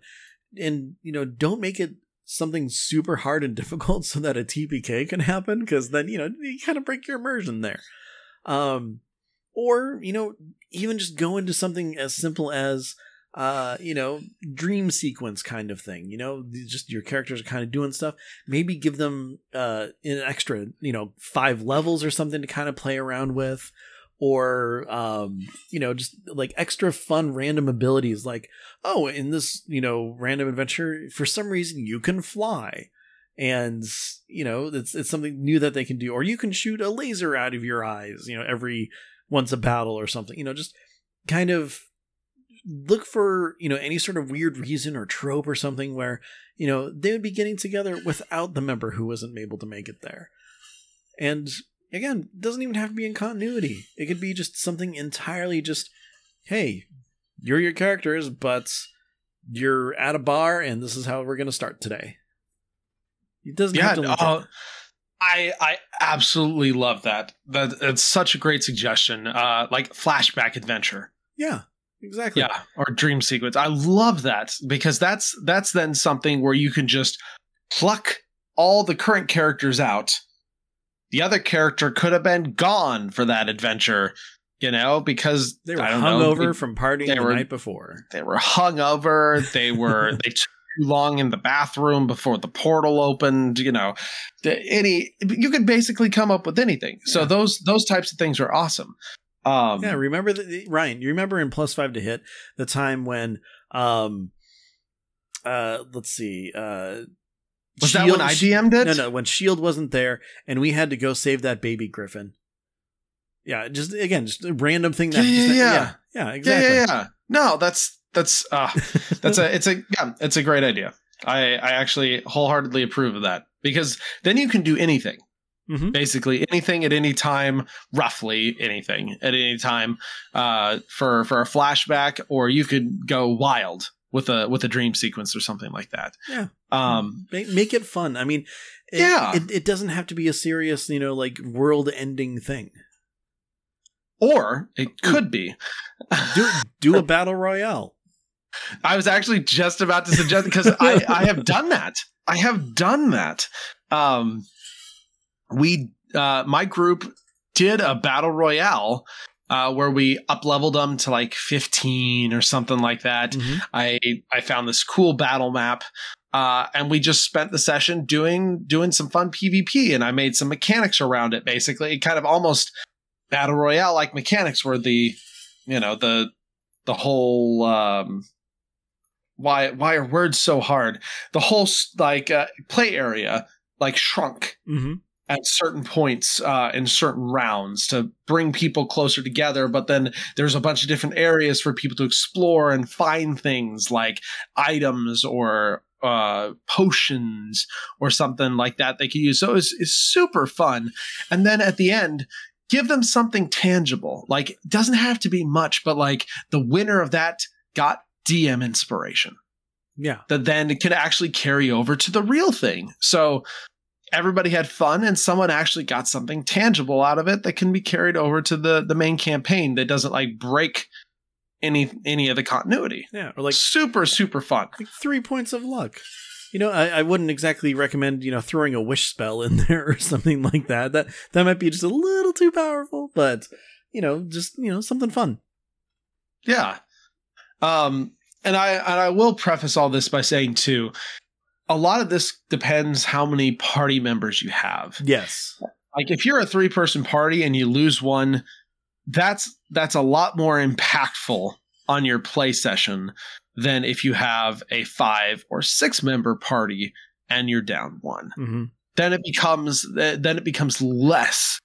And, you know, don't make it something super hard and difficult so that a TPK can happen, because then, you know, you kind of break your immersion there. Um, or, you know, even just go into something as simple as, uh, you know, dream sequence kind of thing. You know, just your characters are kind of doing stuff. Maybe give them uh an extra, you know, five levels or something to kind of play around with, or um, you know, just like extra fun random abilities. Like, oh, in this, you know, random adventure, for some reason you can fly. And you know it's it's something new that they can do, or you can shoot a laser out of your eyes. You know every once a battle or something. You know just kind of look for you know any sort of weird reason or trope or something where you know they would be getting together without the member who wasn't able to make it there and again doesn't even have to be in continuity it could be just something entirely just hey you're your characters but you're at a bar and this is how we're going to start today it doesn't yeah, have to uh, I I absolutely love that. That it's such a great suggestion. Uh, like flashback adventure. yeah exactly Yeah, or dream sequence. I love that because that's that's then something where you can just pluck all the current characters out. The other character could have been gone for that adventure, you know, because they were don't know, from partying the were- night before they were hungover. They were they took too long in the bathroom before the portal opened. You know, any you could basically come up with anything. So Yeah. those those types of things are awesome. Um, Yeah, remember the, Ryan, you remember in plus five to hit the time when um uh let's see, uh was that when Shield- IGM did? No, no, when Shield wasn't there and we had to go save that baby griffin. Yeah, just again, just a random thing that Yeah, yeah, just- yeah. yeah, yeah, Yeah, exactly. yeah, yeah. No, that's that's uh, that's a it's a yeah, it's a great idea. I I actually wholeheartedly approve of that because then you can do anything. Mhm. Basically anything at any time, roughly anything at any time uh for for a flashback or you could go wild with a with a dream sequence or something like that. Yeah. Um make, make it fun. I mean, it, Yeah. it, it doesn't have to be a serious, you know, like world-ending thing. or it could be Do do a battle royale. I was actually just about to suggest because I, I have done that. I have done that. Um, we uh, my group did a battle royale uh, where we up leveled them to like 15 or something like that. Mhm. I I found this cool battle map. Uh, and we just spent the session doing doing some fun PvP, and I made some mechanics around it. Basically, kind of almost battle royale like mechanics, where the you know the the whole um, why why are words so hard? The whole s- like uh, play area like shrunk Mhm. At certain points uh, in certain rounds to bring people closer together. But then there's a bunch of different areas for people to explore and find things like items or uh, potions or something like that they could use. So it's, it's super fun. And then at the end, give them something tangible. Like doesn't have to be much, but like the winner of that got DM inspiration Yeah. that then can actually carry over to the real thing. So everybody had fun and someone actually got something tangible out of it that can be carried over to the the main campaign that doesn't like break any any of the continuity. Yeah. Or Like super super fun. like three points of luck. You know, I, I wouldn't exactly recommend you know throwing a wish spell in there or something like that. That that might be just a little too powerful, but you know, just you know, something fun. Yeah. Um and I and I will preface all this by saying too a lot of this depends how many party members you have. Yes. like if you're a three person party and you lose one that's that's a lot more impactful on your play session than if you have a five or six member party and you're down one hmm then it becomes then it becomes less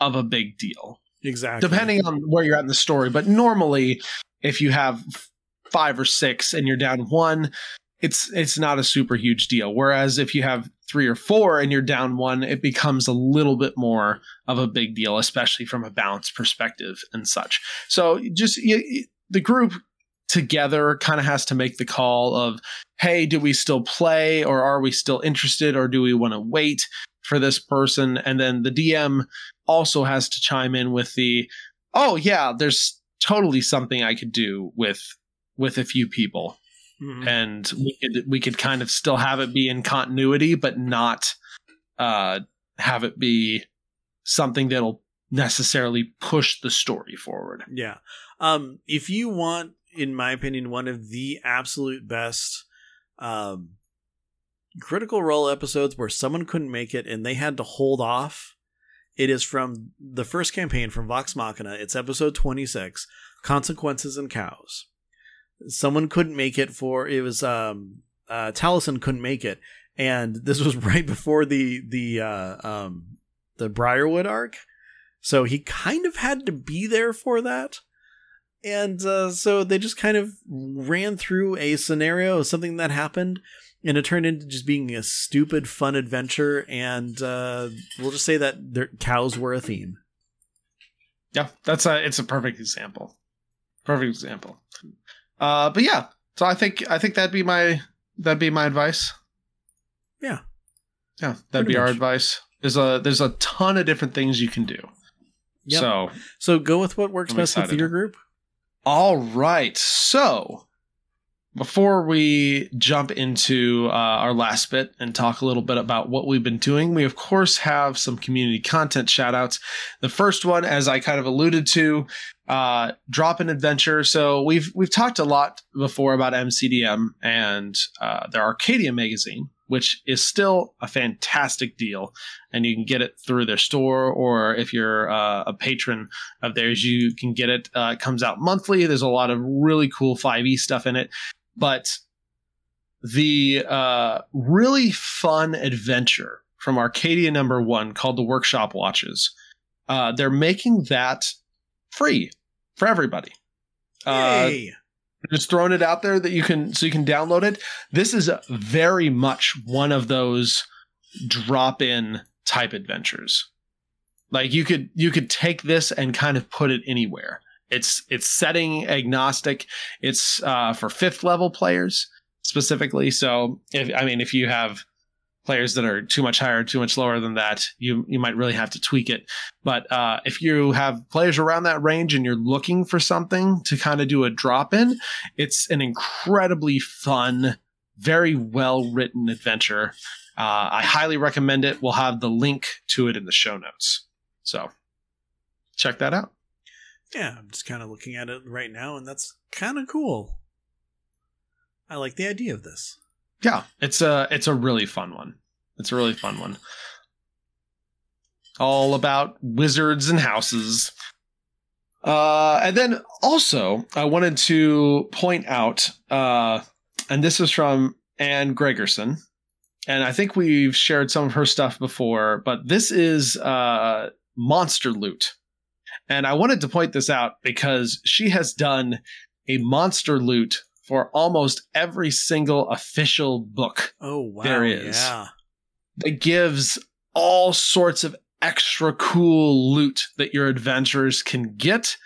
of a big deal Exactly. depending on where you're at in the story but normally if you have five or six and you're down one it's it's not a super huge deal whereas if you have three or four and you're down one it becomes a little bit more of a big deal especially from a balance perspective and such so just you, the group together kind of has to make the call of, hey, do we still play or are we still interested or do we want to wait for this person? And then the DM also has to chime in with the, oh yeah, there's totally something I could do with with a few people. Mhm. And we could we could kind of still have it be in continuity, but not uh have it be something that'll necessarily push the story forward. Yeah. Um, if you want, in my opinion, one of the absolute best um, critical role episodes where someone couldn't make it and they had to hold off, it is from the first campaign from Vox Machina. It's episode 26 Consequences and Cows. Someone couldn't make it for, it was, um, uh, Taliesin couldn't make it. And this was right before the, the, uh, um, the Briarwood arc. So he kind of had to be there for that. And uh, so they just kind of ran through a scenario of something that happened, and it turned into just being a stupid, fun adventure. And uh, we'll just say that their cows were a theme. Yeah, that's a it's a perfect example. Perfect example. Uh but yeah, so I think I think that'd be my that'd be my advice. Yeah. Yeah, that'd Pretty be our advice. There's a there's a ton of different things you can do. Yep. So So go with what works I'm best with your group. All right. So before we jump into uh, our last bit and talk a little bit about what we've been doing, we of course have some community content shout outs. The first one, as I kind of alluded to, uh, drop an adventure. So we've we've talked a lot before about MCDM and uh, their Arcadia magazine, which is still a fantastic deal, and you can get it through their store, or if you're uh, a patron of theirs, you can get it. Uh, it comes out monthly. There's a lot of really cool 5e stuff in it, but the uh, really fun adventure from Arcadia number one called the Workshop Watches. Uh, they're making that free for everybody. Uh, just throwing it out there that you can so you can download it. This is very much one of those drop-in type adventures. Like you could you could take this and kind of put it anywhere. It's it's setting agnostic. It's uh, for fifth level players specifically. So if I mean if you have players that are too much higher, too much lower than that, you you might really have to tweak it. But uh, if you have players around that range and you're looking for something to kind of do a drop in, it's an incredibly fun, very well written adventure. Uh, I highly recommend it. We'll have the link to it in the show notes. So check that out. Yeah, I'm just kind of looking at it right now, and that's kind of cool. I like the idea of this. Yeah, it's a it's a really fun one. It's a really fun one. All about wizards and houses. Uh, and then also, I wanted to point out, uh, and this is from Anne Gregersen, and I think we've shared some of her stuff before, but this is uh, Monster Loot. And I wanted to point this out because she has done a Monster Loot for almost every single official book Oh wow! There is. Yeah. that gives all sorts of extra cool loot that your adventurers can get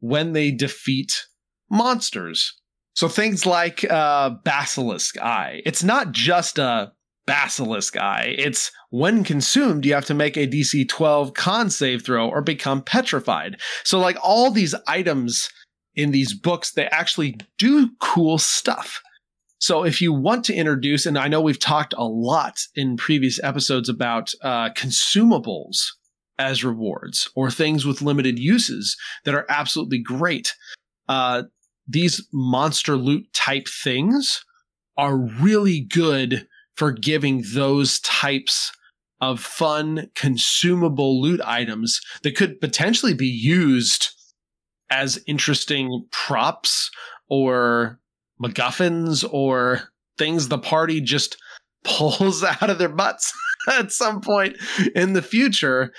when they defeat monsters. So things like uh, Basilisk Eye. It's not just a Basilisk Eye. It's when consumed, you have to make a DC 12 con save throw or become petrified. So, like all these items in these books, they actually do cool stuff. So if you want to introduce, and I know we've talked a lot in previous episodes about uh, consumables as rewards or things with limited uses that are absolutely great. Uh, these monster loot type things are really good for giving those types of fun consumable loot items that could potentially be used as interesting props or MacGuffins or things the party just pulls out of their butts at some point in the future.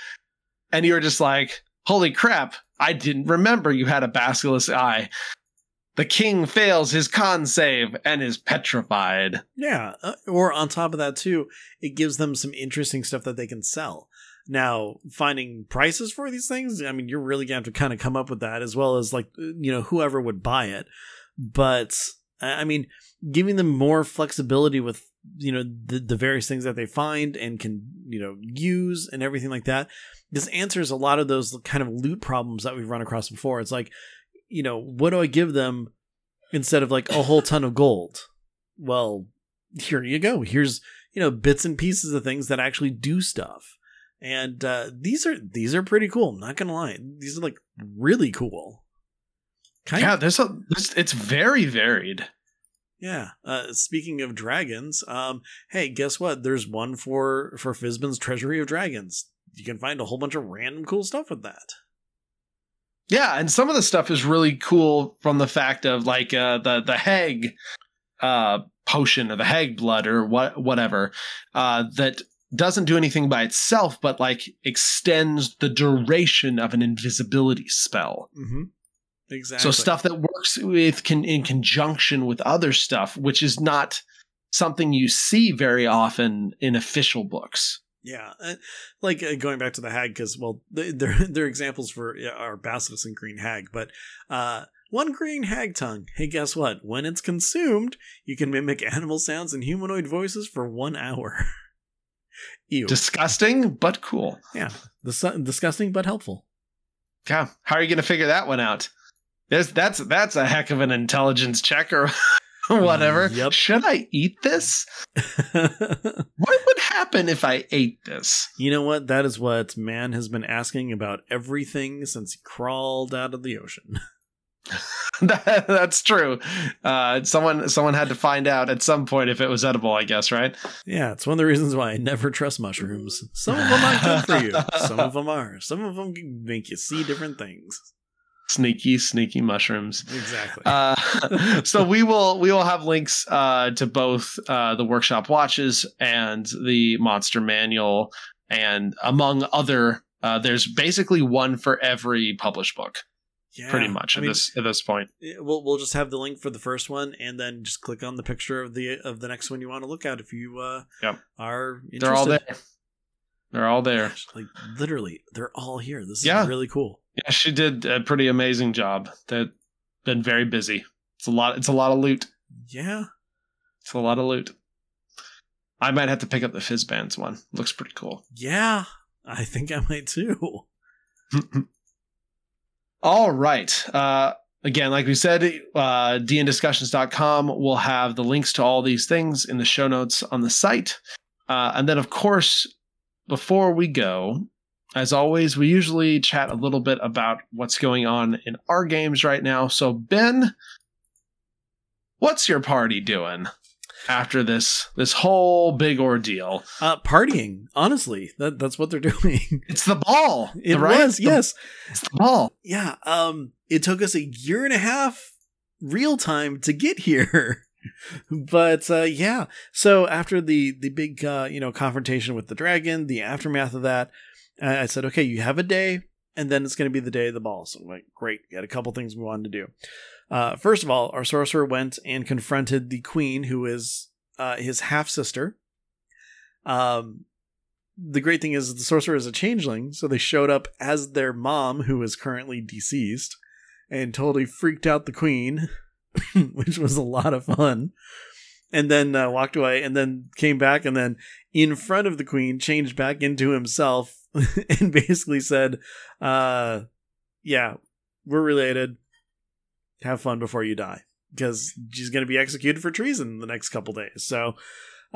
And you're just like, holy crap, I didn't remember you had a basilisk eye. The king fails his con save and is petrified. Yeah, uh, or on top of that too, it gives them some interesting stuff that they can sell. Now, finding prices for these things, I mean, you're really gonna have to kind of come up with that as well as like uh, you know whoever would buy it. but I mean, giving them more flexibility with you know the, the various things that they find and can you know use and everything like that this answers a lot of those kind of loot problems that we've run across before. It's like you know what do i give them instead of like a whole ton of gold? Well here you go. Here's you know bits and pieces of things that actually do stuff and uh, these are these are pretty cool I'm not gonna lie these are like really cool kind yeah of, there's a it's, it's very varied yeah. Uh, speaking of dragons, um, hey, guess what? There's one for for Fizban's Treasury of Dragons. You can find a whole bunch of random cool stuff with that. Yeah, and some of the stuff is really cool from the fact of like uh, the the hag uh, potion or the hag blood or what whatever uh, that doesn't do anything by itself, but like extends the duration of an invisibility spell. Mm-hmm. Exactly. So stuff that works with can in conjunction with other stuff, which is not something you see very often in official books. Yeah, uh, like uh, going back to the hag, because well, they're they're examples for our basilisk and green hag, but uh, one green hag tongue. Hey, guess what? When it's consumed, you can mimic animal sounds and humanoid voices for one hour. Ew. Disgusting, but cool. Yeah, Dis- disgusting but helpful. Yeah, how are you going to figure that one out? There's, that's that's a heck of an intelligence check or whatever. Mm, yep. Should I eat this? what would happen if I ate this? You know what? That is what man has been asking about everything since he crawled out of the ocean. that, that's true. Uh, someone someone had to find out at some point if it was edible. I guess, right? Yeah, it's one of the reasons why I never trust mushrooms. Some of them aren't good for you. Some of them are. Some of them make you see different things sneaky sneaky mushrooms exactly uh, so we will we will have links uh, to both uh, the workshop watches and the monster manual and among other uh, there's basically one for every published book yeah, pretty much I at mean, this at this point we'll, we'll just have the link for the first one and then just click on the picture of the of the next one you want to look at if you uh yep. are interested. they're all there they're all there like literally they're all here this is yeah. really cool yeah, she did a pretty amazing job. They've been very busy. It's a lot. It's a lot of loot. Yeah, it's a lot of loot. I might have to pick up the Fizban's one. Looks pretty cool. Yeah, I think I might too. All right. Uh, again, like we said, uh, dndiscussions.com will have the links to all these things in the show notes on the site. Uh, and then, of course, before we go, as always, we usually chat a little bit about what's going on in our games right now. So, Ben, what's your party doing after this this whole big ordeal? Uh, partying. Honestly, that that's what they're doing. It's the ball. It right? was yes. It's the ball. Yeah. Um. It took us a year and a half real time to get here. but uh, yeah so after the the big uh, you know confrontation with the dragon the aftermath of that I said, okay, you have a day, and then it's going to be the day of the ball. So I'm like, great, got a couple things we wanted to do. Uh, first of all, our sorcerer went and confronted the queen, who is uh, his half sister. Um, the great thing is the sorcerer is a changeling, so they showed up as their mom, who is currently deceased, and totally freaked out the queen, which was a lot of fun. And then uh, walked away, and then came back, and then in front of the queen, changed back into himself, and basically said, uh, yeah, we're related. Have fun before you die. Because she's going to be executed for treason the next couple days. So,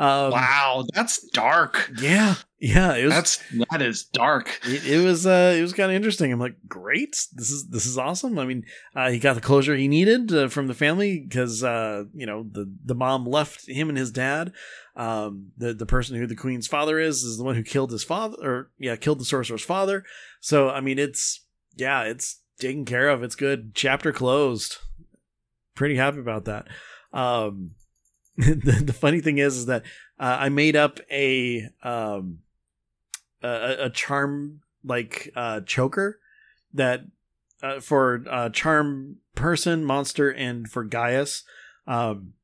um, wow, that's dark. Yeah, yeah, it was, that's that is dark. It, it was uh, it was kind of interesting. I'm like, great, this is this is awesome. I mean, uh, he got the closure he needed uh, from the family because uh, you know the the mom left him and his dad. Um, the the person who the queen's father is is the one who killed his father, or yeah, killed the sorcerer's father. So I mean, it's yeah, it's taken care of. It's good. Chapter closed. Pretty happy about that. Um, the, the funny thing is, is that uh, I made up a um a, a charm like uh choker that uh, for uh, charm person, monster, and for Gaius. Um,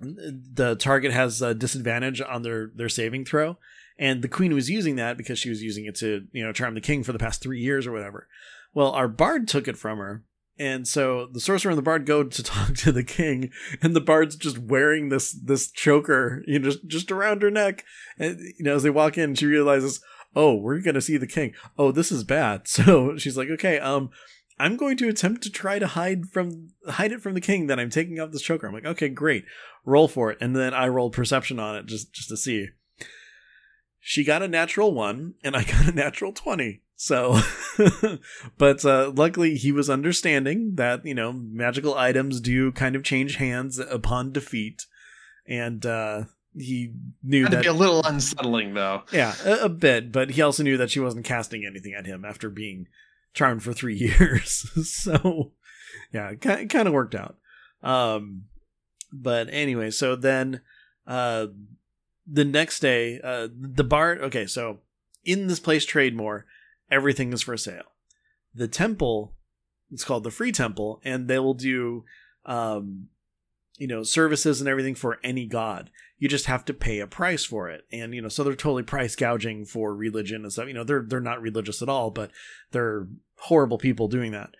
the target has a disadvantage on their their saving throw and the queen was using that because she was using it to you know charm the king for the past three years or whatever well our bard took it from her and so the sorcerer and the bard go to talk to the king, and the bard's just wearing this this choker, you know, just just around her neck. And you know, as they walk in, she realizes, oh, we're gonna see the king. Oh, this is bad. So she's like, okay, um, I'm going to attempt to try to hide from hide it from the king that I'm taking off this choker. I'm like, okay, great, roll for it, and then I rolled perception on it just just to see. She got a natural one, and I got a natural twenty. So, but uh, luckily he was understanding that you know magical items do kind of change hands upon defeat, and uh, he knew Had that be a little unsettling though. yeah, a, a bit, but he also knew that she wasn't casting anything at him after being charmed for three years. so, yeah, it kind of worked out. Um, but anyway, so then uh, the next day, uh, the bard. Okay, so in this place, Trademore, everything is for sale. The temple, it's called the Free Temple, and they will do, um, you know, services and everything for any god. You just have to pay a price for it. And you know so they're totally price gouging for religion and stuff. You know they're they're not religious at all but they're horrible people doing that.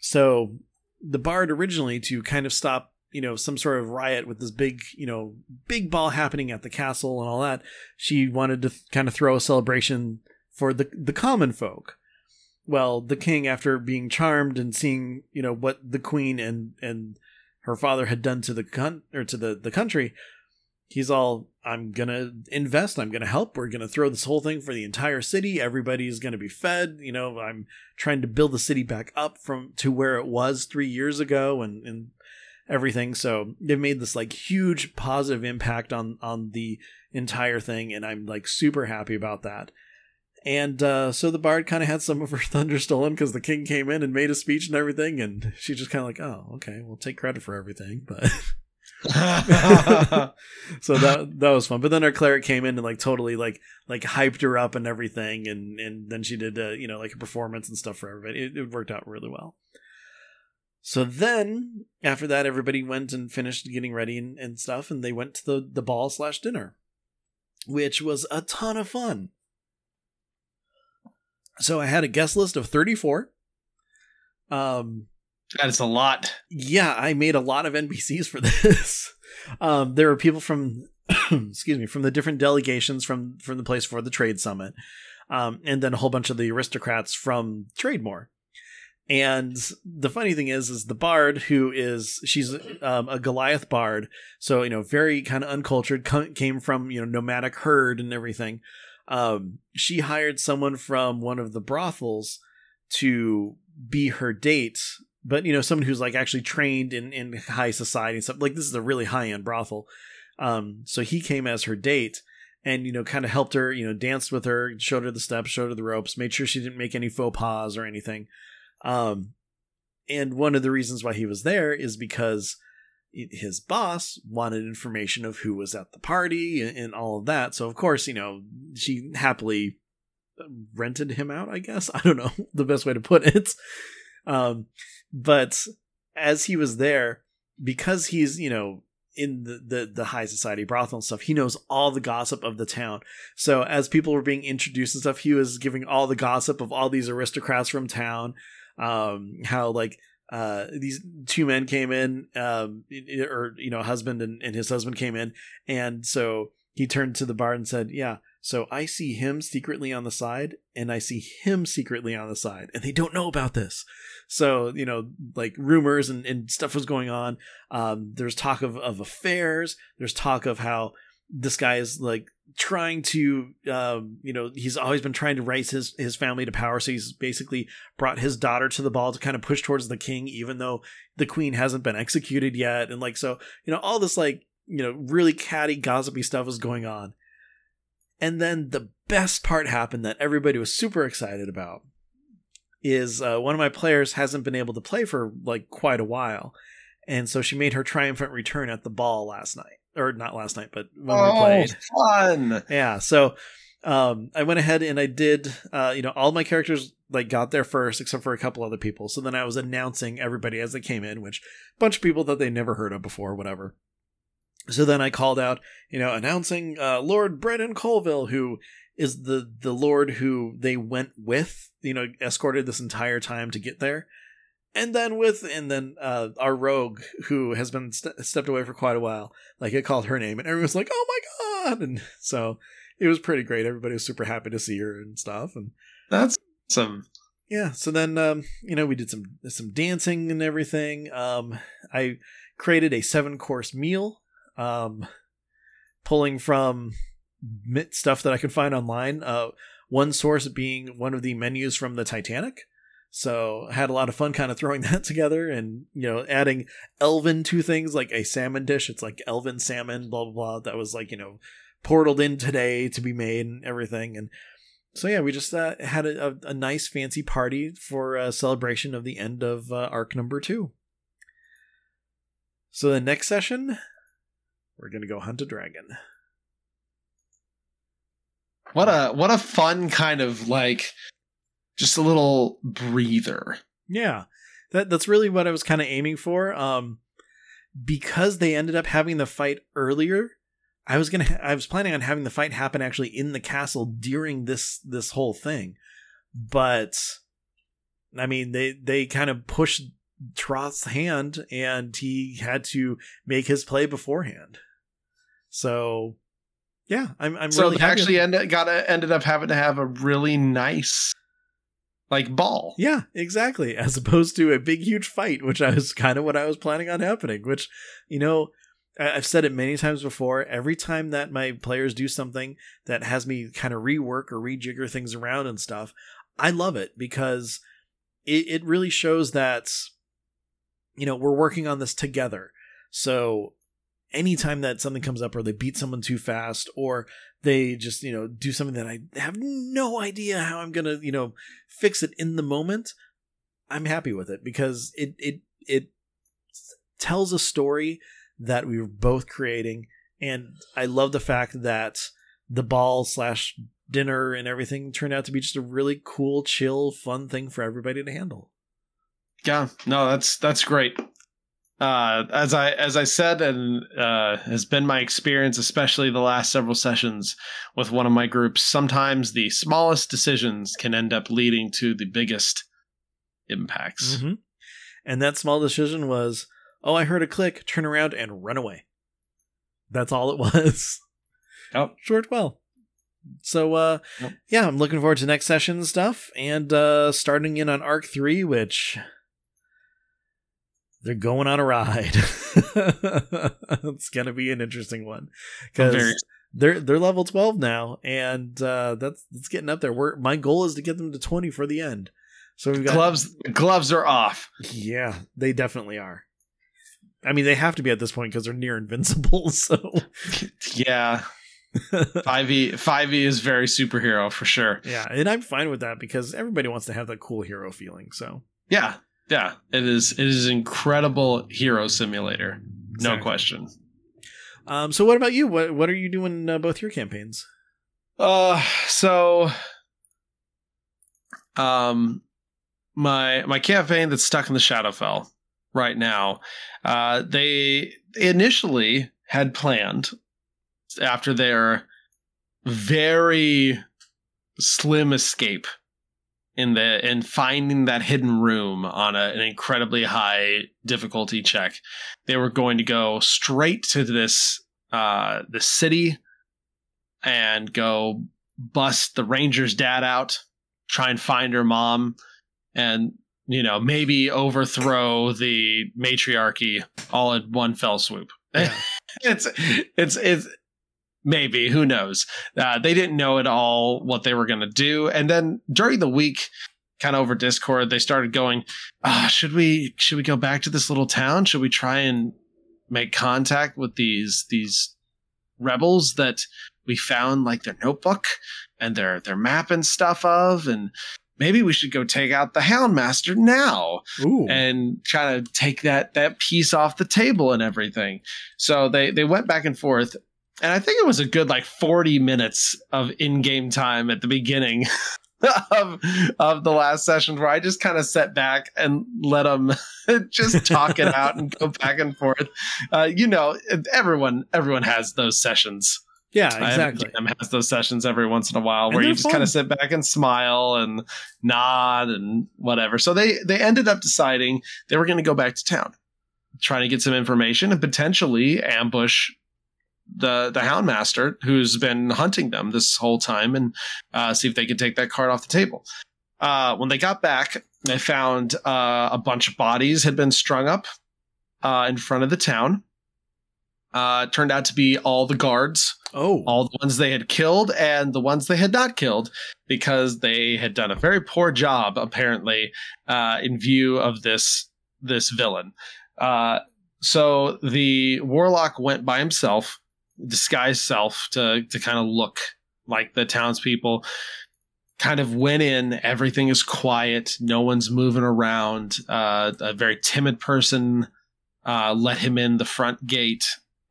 So the bard originally to kind of stop you know some sort of riot with this big you know big ball happening at the castle and all that she wanted to kind of throw a celebration for the the common folk. Well the king after being charmed and seeing you know what the queen and and her father had done to the con- or to the the country he's all i'm gonna invest. I'm gonna help. We're gonna throw this whole thing for the entire city. Everybody's gonna be fed. You know i'm trying to build the city back up from to where it was three years ago and and everything. So they've made this like huge positive impact on on the entire thing and i'm like super happy about that and uh, so the bard kind of had some of her thunder stolen because the king came in and made a speech and everything and she just kind of like oh okay we'll take credit for everything but so that that was fun. But then our cleric came in and like totally like like hyped her up and everything, and and then she did uh, you know like a performance and stuff for everybody. It, it worked out really well. So then after that, everybody went and finished getting ready and, and stuff, and they went to the the ball slash dinner, which was a ton of fun. So I had a guest list of thirty four. Um, that is a lot. Yeah, I made a lot of NPCs for this. Um, there were people from, excuse me, from the different delegations from from the place for the trade summit, um, and then a whole bunch of the aristocrats from Trademore. And the funny thing is, is the bard who is she's um, a Goliath bard, so you know very kind of uncultured, came from you know nomadic herd and everything. Um, she hired someone from one of the brothels to be her date but you know someone who's like actually trained in in high society and stuff like this is a really high end brothel. Um so he came as her date and you know kind of helped her you know danced with her showed her the steps showed her the ropes made sure she didn't make any faux pas or anything. Um and one of the reasons why he was there is because his boss wanted information of who was at the party and, and all of that so of course you know she happily rented him out i guess i don't know the best way to put it um but as he was there, because he's, you know, in the, the, the high society brothel and stuff, he knows all the gossip of the town. So as people were being introduced and stuff, he was giving all the gossip of all these aristocrats from town. Um, how like uh, these two men came in, um, or you know, husband and, and his husband came in, and so he turned to the bar and said, "Yeah, so I see him secretly on the side, and I see him secretly on the side, and they don't know about this. So, you know, like rumors and, and stuff was going on. Um, there's talk of, of affairs. There's talk of how this guy is like trying to, um, you know, he's always been trying to raise his, his family to power. So he's basically brought his daughter to the ball to kind of push towards the king, even though the queen hasn't been executed yet. And like, so, you know, all this like, you know, really catty, gossipy stuff was going on and then the best part happened that everybody was super excited about is uh, one of my players hasn't been able to play for like quite a while. And so she made her triumphant return at the ball last night. Or not last night, but when oh, we played. fun. Yeah. So um, I went ahead and I did, uh, you know, all my characters like got there first, except for a couple other people. So then I was announcing everybody as they came in, which a bunch of people that they never heard of before, whatever. So then I called out, you know, announcing uh, Lord Brennan Colville, who is the the lord who they went with, you know, escorted this entire time to get there. And then with and then uh our rogue who has been st- stepped away for quite a while like it called her name and everyone was like oh my god! And so it was pretty great. Everybody was super happy to see her and stuff and That's some. yeah so then um you know we did some some dancing and everything. Um i created a seven course meal um pulling from stuff that i could find online uh one source being one of the menus from the titanic so had a lot of fun kind of throwing that together and you know adding elven to things like a salmon dish. It's like elven salmon blah blah blah that was like you know portaled in today to be made and everything. And so yeah we just uh, had a, a, a nice fancy party for a celebration of the end of uh, arc number two. So the next session we're gonna go hunt a dragon. What a what a fun kind of like just a little breather. Yeah, that that's really what I was kind of aiming for. Um, because they ended up having the fight earlier, I was gonna ha- I was planning on having the fight happen actually in the castle during this this whole thing, but I mean they they kind of pushed Troth's hand and he had to make his play beforehand. So yeah, I'm I'm So really actually ended got ended up having to have a really nice like ball. Yeah, exactly. As opposed to a big, huge fight, which I was kind of what I was planning on happening. Which, you know, I've said it many times before. Every time that my players do something that has me kind of rework or rejigger things around and stuff, I love it because it, it really shows that, you know, we're working on this together. So anytime that something comes up or they beat someone too fast or they just you know do something that i have no idea how i'm gonna you know fix it in the moment i'm happy with it because it it it tells a story that we were both creating and i love the fact that the ball slash dinner and everything turned out to be just a really cool chill fun thing for everybody to handle Yeah, no, that's that's great. Uh, as I as I said, and uh, has been my experience, especially the last several sessions with one of my groups. Sometimes the smallest decisions can end up leading to the biggest impacts. Mhm. And that small decision was, oh, I heard a click, turn around and run away. That's all it was. Yep. Short well. So uh Yep. yeah, I'm looking forward to next session stuff and uh starting in on arc 3 which they're going on a ride. it's going to be an interesting one very they're they're level 12 now and uh that's that's getting up there. We're my goal is to get them to 20 for the end. So we've got gloves gloves are off. yeah, they definitely are. I mean, they have to be at this point because they're near invincible. So, Yeah, five e five e is very superhero for sure. yeah, and I'm fine with that because everybody wants to have that cool hero feeling. So, Yeah, yeah, it is. It is incredible hero simulator, no question. um, so what about you? What what are you doing uh, both your campaigns? Uh, so, um, my my campaign that's stuck in the Shadowfell right now. Uh, they initially had planned after their very slim escape in the in finding that hidden room on a, an incredibly high difficulty check. They were going to go straight to this uh the city and go bust the ranger's dad out, try and find her mom, and you know maybe overthrow the matriarchy all in one fell swoop. Yeah. it's it's it's maybe who knows. Uh, they didn't know at all what they were going to do, and then during the week. Kind of over Discord, they started going. Ah, should we should we go back to this little town? Should we try and make contact with these these rebels that we found like their notebook and their their map and stuff of and maybe we should go take out the houndmaster now Ooh, and try to take that that piece off the table and everything so they they went back and forth and i think it was a good like 40 minutes of in-game time at the beginning of of the last session where i just kind of sat back and let them just talk it out and go back and forth uh, you know everyone everyone has those sessions Yeah, I exactly. Jam has those sessions every once in a while where you just kind of sit back and smile and nod and whatever. So they they ended up deciding they were going to go back to town, trying to get some information and potentially ambush the the Houndmaster who's been hunting them this whole time and uh, see if they could take that card off the table. Uh, when they got back, they found uh, a bunch of bodies had been strung up uh, in front of the town. Uh, it turned out to be all the guards oh, all the ones they had killed and the ones they had not killed because they had done a very poor job apparently uh, in view of this this villain uh, so the warlock went by himself disguised self to to kind of look like the townspeople kind of went in everything is quiet no one's moving around uh, a very timid person uh, let him in the front gate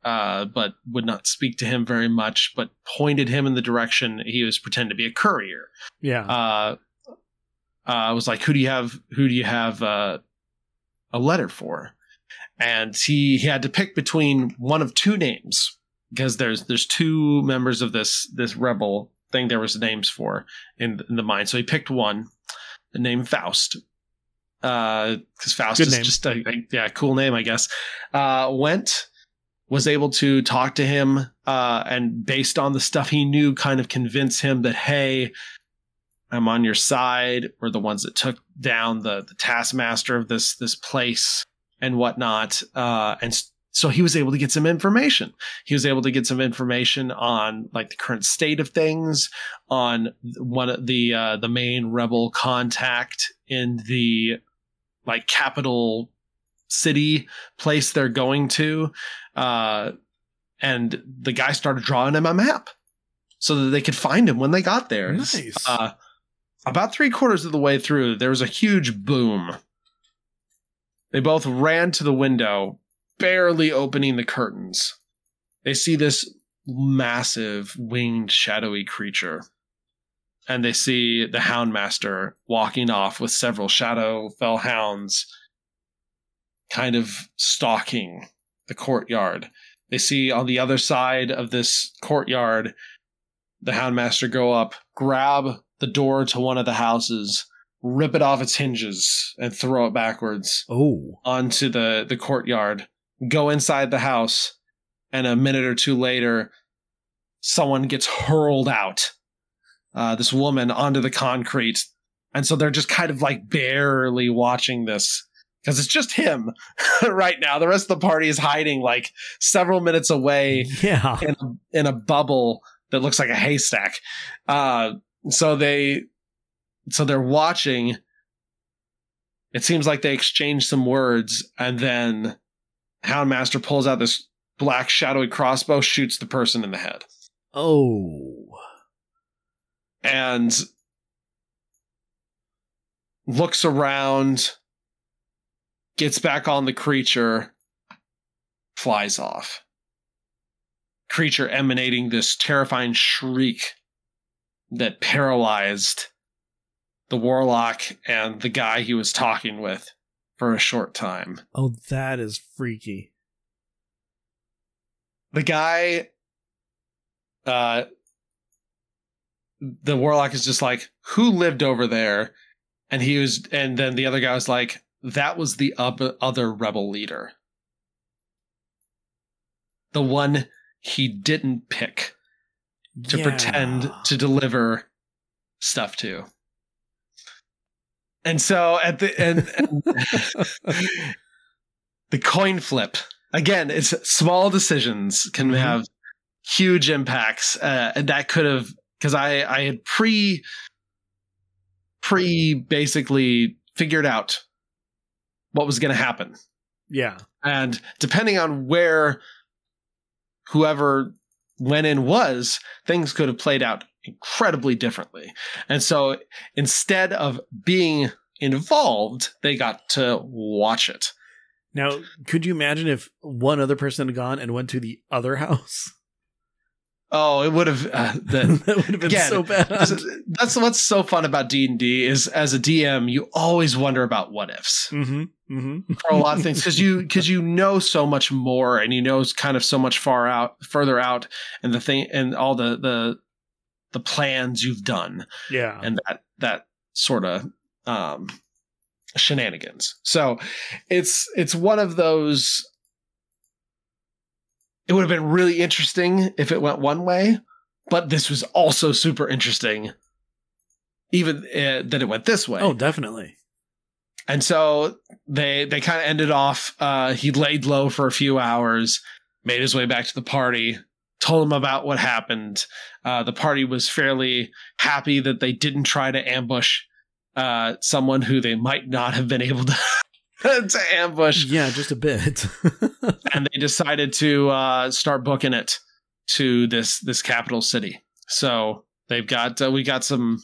uh, but would not speak to him very much, but pointed him in the direction he was pretending to be a courier. yeah. Uh, uh, was like, "Who do you have? Who do you have uh, a letter for?" And he he had to pick between one of two names because there's there's two members of this this rebel thing there was names for in, in the mind. So he picked one, the name Faust. Because Faust Good is name. just a, a yeah cool name, I guess. Uh, went was able to talk to him uh, and based on the stuff he knew kind of convince him that hey i'm on your side we're the ones that took down the, the taskmaster of this this place and whatnot uh, and so he was able to get some information he was able to get some information on like the current state of things on one of the uh, the main rebel contact in the like capital city place they're going to uh, and the guy started drawing him a map so that they could find him when they got there. Nice. Uh, about three quarters of the way through, there was a huge boom. They both ran to the window, barely opening the curtains. They see this massive winged shadowy creature. And they see the Houndmaster walking off with several Shadowfell hounds kind of stalking the courtyard. They see on the other side of this courtyard the Houndmaster go up, grab the door to one of the houses, rip it off its hinges, and throw it backwards oh, onto the, the courtyard, go inside the house, and a minute or two later, someone gets hurled out. Uh, this woman onto the concrete. And so they're just kind of like barely watching this because it's just him right now. The rest of the party is hiding like several minutes away yeah. in a, in a bubble that looks like a haystack. Uh, so they, so they're watching. It seems like they exchange some words, and then Houndmaster pulls out this black shadowy crossbow, shoots the person in the head, Oh, and looks around, gets back on the creature, flies off. Creature emanating this terrifying shriek that paralyzed the warlock and the guy he was talking with for a short time. oh, that is freaky. The guy, uh, the warlock is just like, who lived over there? And he was, and then the other guy was like, that was the other rebel leader. The one he didn't pick to Yeah. pretend to deliver stuff to. And so at the and, and the coin flip again, it's small decisions can Mhm. have huge impacts, uh, and that could have because I I had pre pre basically figured out what was going to happen, Yeah. and depending on where whoever went in was, things could have played out incredibly differently. And so instead of being involved, they got to watch it. Now, could you imagine if one other person had gone and went to the other house? Oh, it would have. Uh, the, that would have been Again, so bad. that's what's so fun about D and D is as a DM, you always wonder about what ifs mm-hmm. Mm-hmm. for a lot of things because you because you know so much more and you know kind of so much far out, further out, and the thing and all the the the plans you've done Yeah. and that that sort of um shenanigans so it's it's one of those it would have been really interesting if it went one way but this was also super interesting even uh, that it went this way oh, definitely. and so they they kind of ended off uh he laid low for a few hours made his way back to the party told him about what happened. Uh the party was fairly happy that they didn't try to ambush uh someone who they might not have been able to to ambush. Yeah, just a bit. and they decided to uh start booking it to this this capital city. So they've got uh, we got some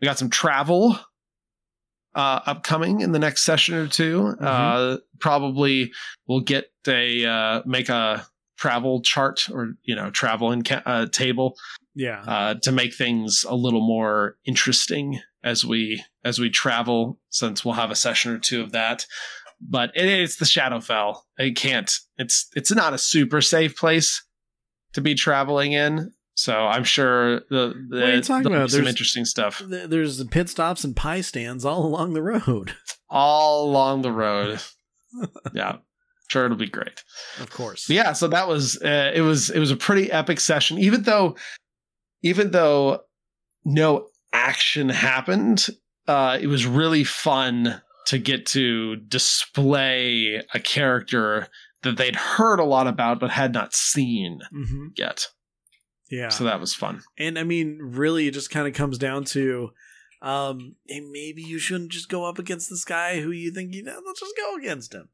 we got some travel uh, upcoming in the next session or 2 Uh, probably we'll get a uh, make a travel chart or you know travel in ca- uh, table yeah. uh, to make things a little more interesting as we as we travel since we'll have a session or two of that but it, it's the shadowfell it can't it's it's not a super safe place to be traveling in so i'm sure the, the What are you talking about? some There's- interesting stuff Th- There's pit stops and pie stands all along the road. all along the road yeah sure it'll be great Of course. yeah so that was uh, it was it was a pretty epic session even though even though no action happened uh it was really fun to get to display a character that they'd heard a lot about but had not seen hmm yet Yeah. so that was fun And I mean, really, it just kind of comes down to, um, hey, maybe you shouldn't just go up against this guy who you think you know. Let's just go against him.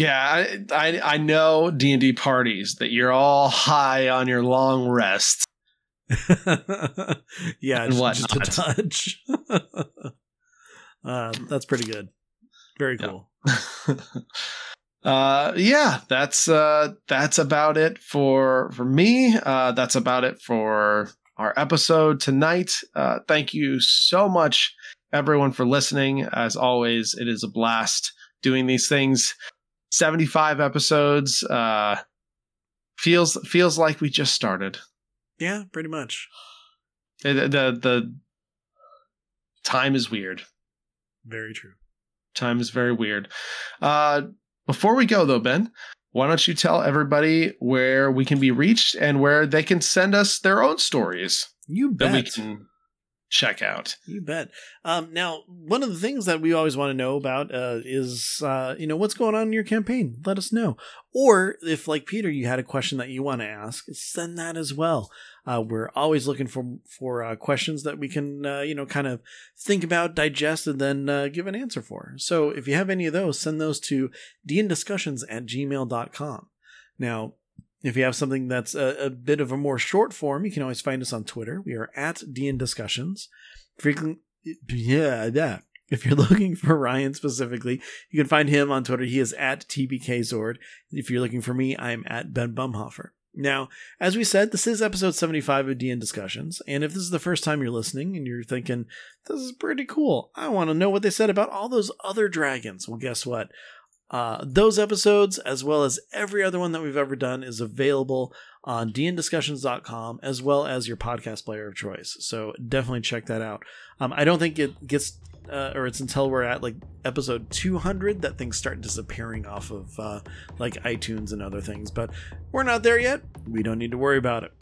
Yeah i i, I know d&d parties that you're all high on your long rest yeah, And just, just a touch. uh, that's pretty good. Very Yeah. cool. uh yeah that's uh that's about it for for me uh that's about it for our episode tonight uh thank you so much everyone for listening as always it is a blast doing these things 75 episodes uh feels feels like we just started Yeah, pretty much. the the, the time is weird Very true. time is very weird. Uh, before we go, though, Ben, why don't you tell everybody where we can be reached and where they can send us their own stories You that we can check out? You bet. Um, now, one of the things that we always want to know about uh, is, uh, you know, what's going on in your campaign. Let us know. Or if, like Peter, you had a question that you want to ask, send that as well. Uh, we're always looking for for uh, questions that we can, uh, you know, kind of think about, digest, and then uh, give an answer for. So if you have any of those, send those to dndiscussions at gmail.com. Now, if you have something that's a, a bit of a more short form, you can always find us on Twitter. We are at DN Discussions. Frequent, yeah, yeah. If you're looking for Ryan specifically, you can find him on Twitter. He is at TBK TBKZord. If you're looking for me, I'm at Ben Bumhofer. Now, as we said, this is episode 75 of DN Discussions. And if this is the first time you're listening and you're thinking, this is pretty cool, I want to know what they said about all those other dragons. Well, guess what? Uh, those episodes, as well as every other one that we've ever done, is available on dndiscussions.com as well as your podcast player of choice. So definitely check that out. Um, I don't think it gets, uh, or it's until we're at like episode 200 that things start disappearing off of uh, like iTunes and other things. But we're not there yet. We don't need to worry about it.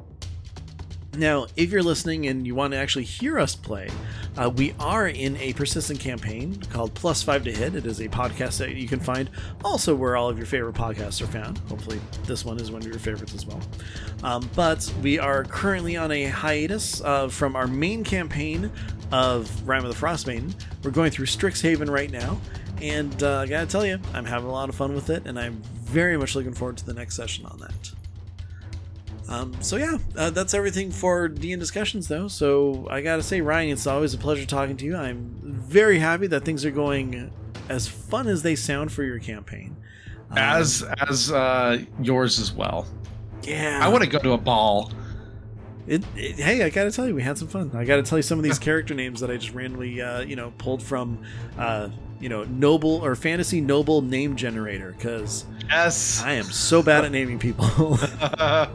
Now, if you're listening and you want to actually hear us play, uh, we are in a persistent campaign called Plus Five to Hit. It is a podcast that you can find also where all of your favorite podcasts are found. Hopefully, this one is one of your favorites as well. Um, but we are currently on a hiatus uh, from our main campaign of Rime of the Frostmaiden. We're going through Strixhaven right now, and uh, I gotta tell you, I'm having a lot of fun with it, and I'm very much looking forward to the next session on that. Um, so yeah, uh, that's everything for DN discussions, though. So I gotta say, Ryan, it's always a pleasure talking to you. I'm very happy that things are going as fun as they sound for your campaign. Um, As as uh, yours as well. Yeah, I want to go to a ball. It, it, hey, I gotta tell you, we had some fun. I gotta tell you some of these character names that I just randomly, uh, you know, pulled from, uh, you know, noble or fantasy noble name generator because Yes. I am so bad at naming people. I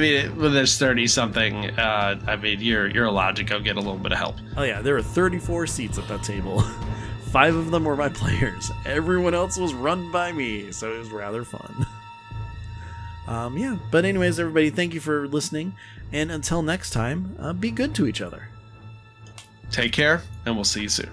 mean, when there's thirty something, uh, I mean, you're you're allowed to go get a little bit of help. oh yeah, there were 34 seats at that table. Five of them were my players. Everyone else was run by me, so it was rather fun. Um, yeah, but anyways, everybody, thank you for listening, and until next time, uh, be good to each other. Take care, and we'll see you soon.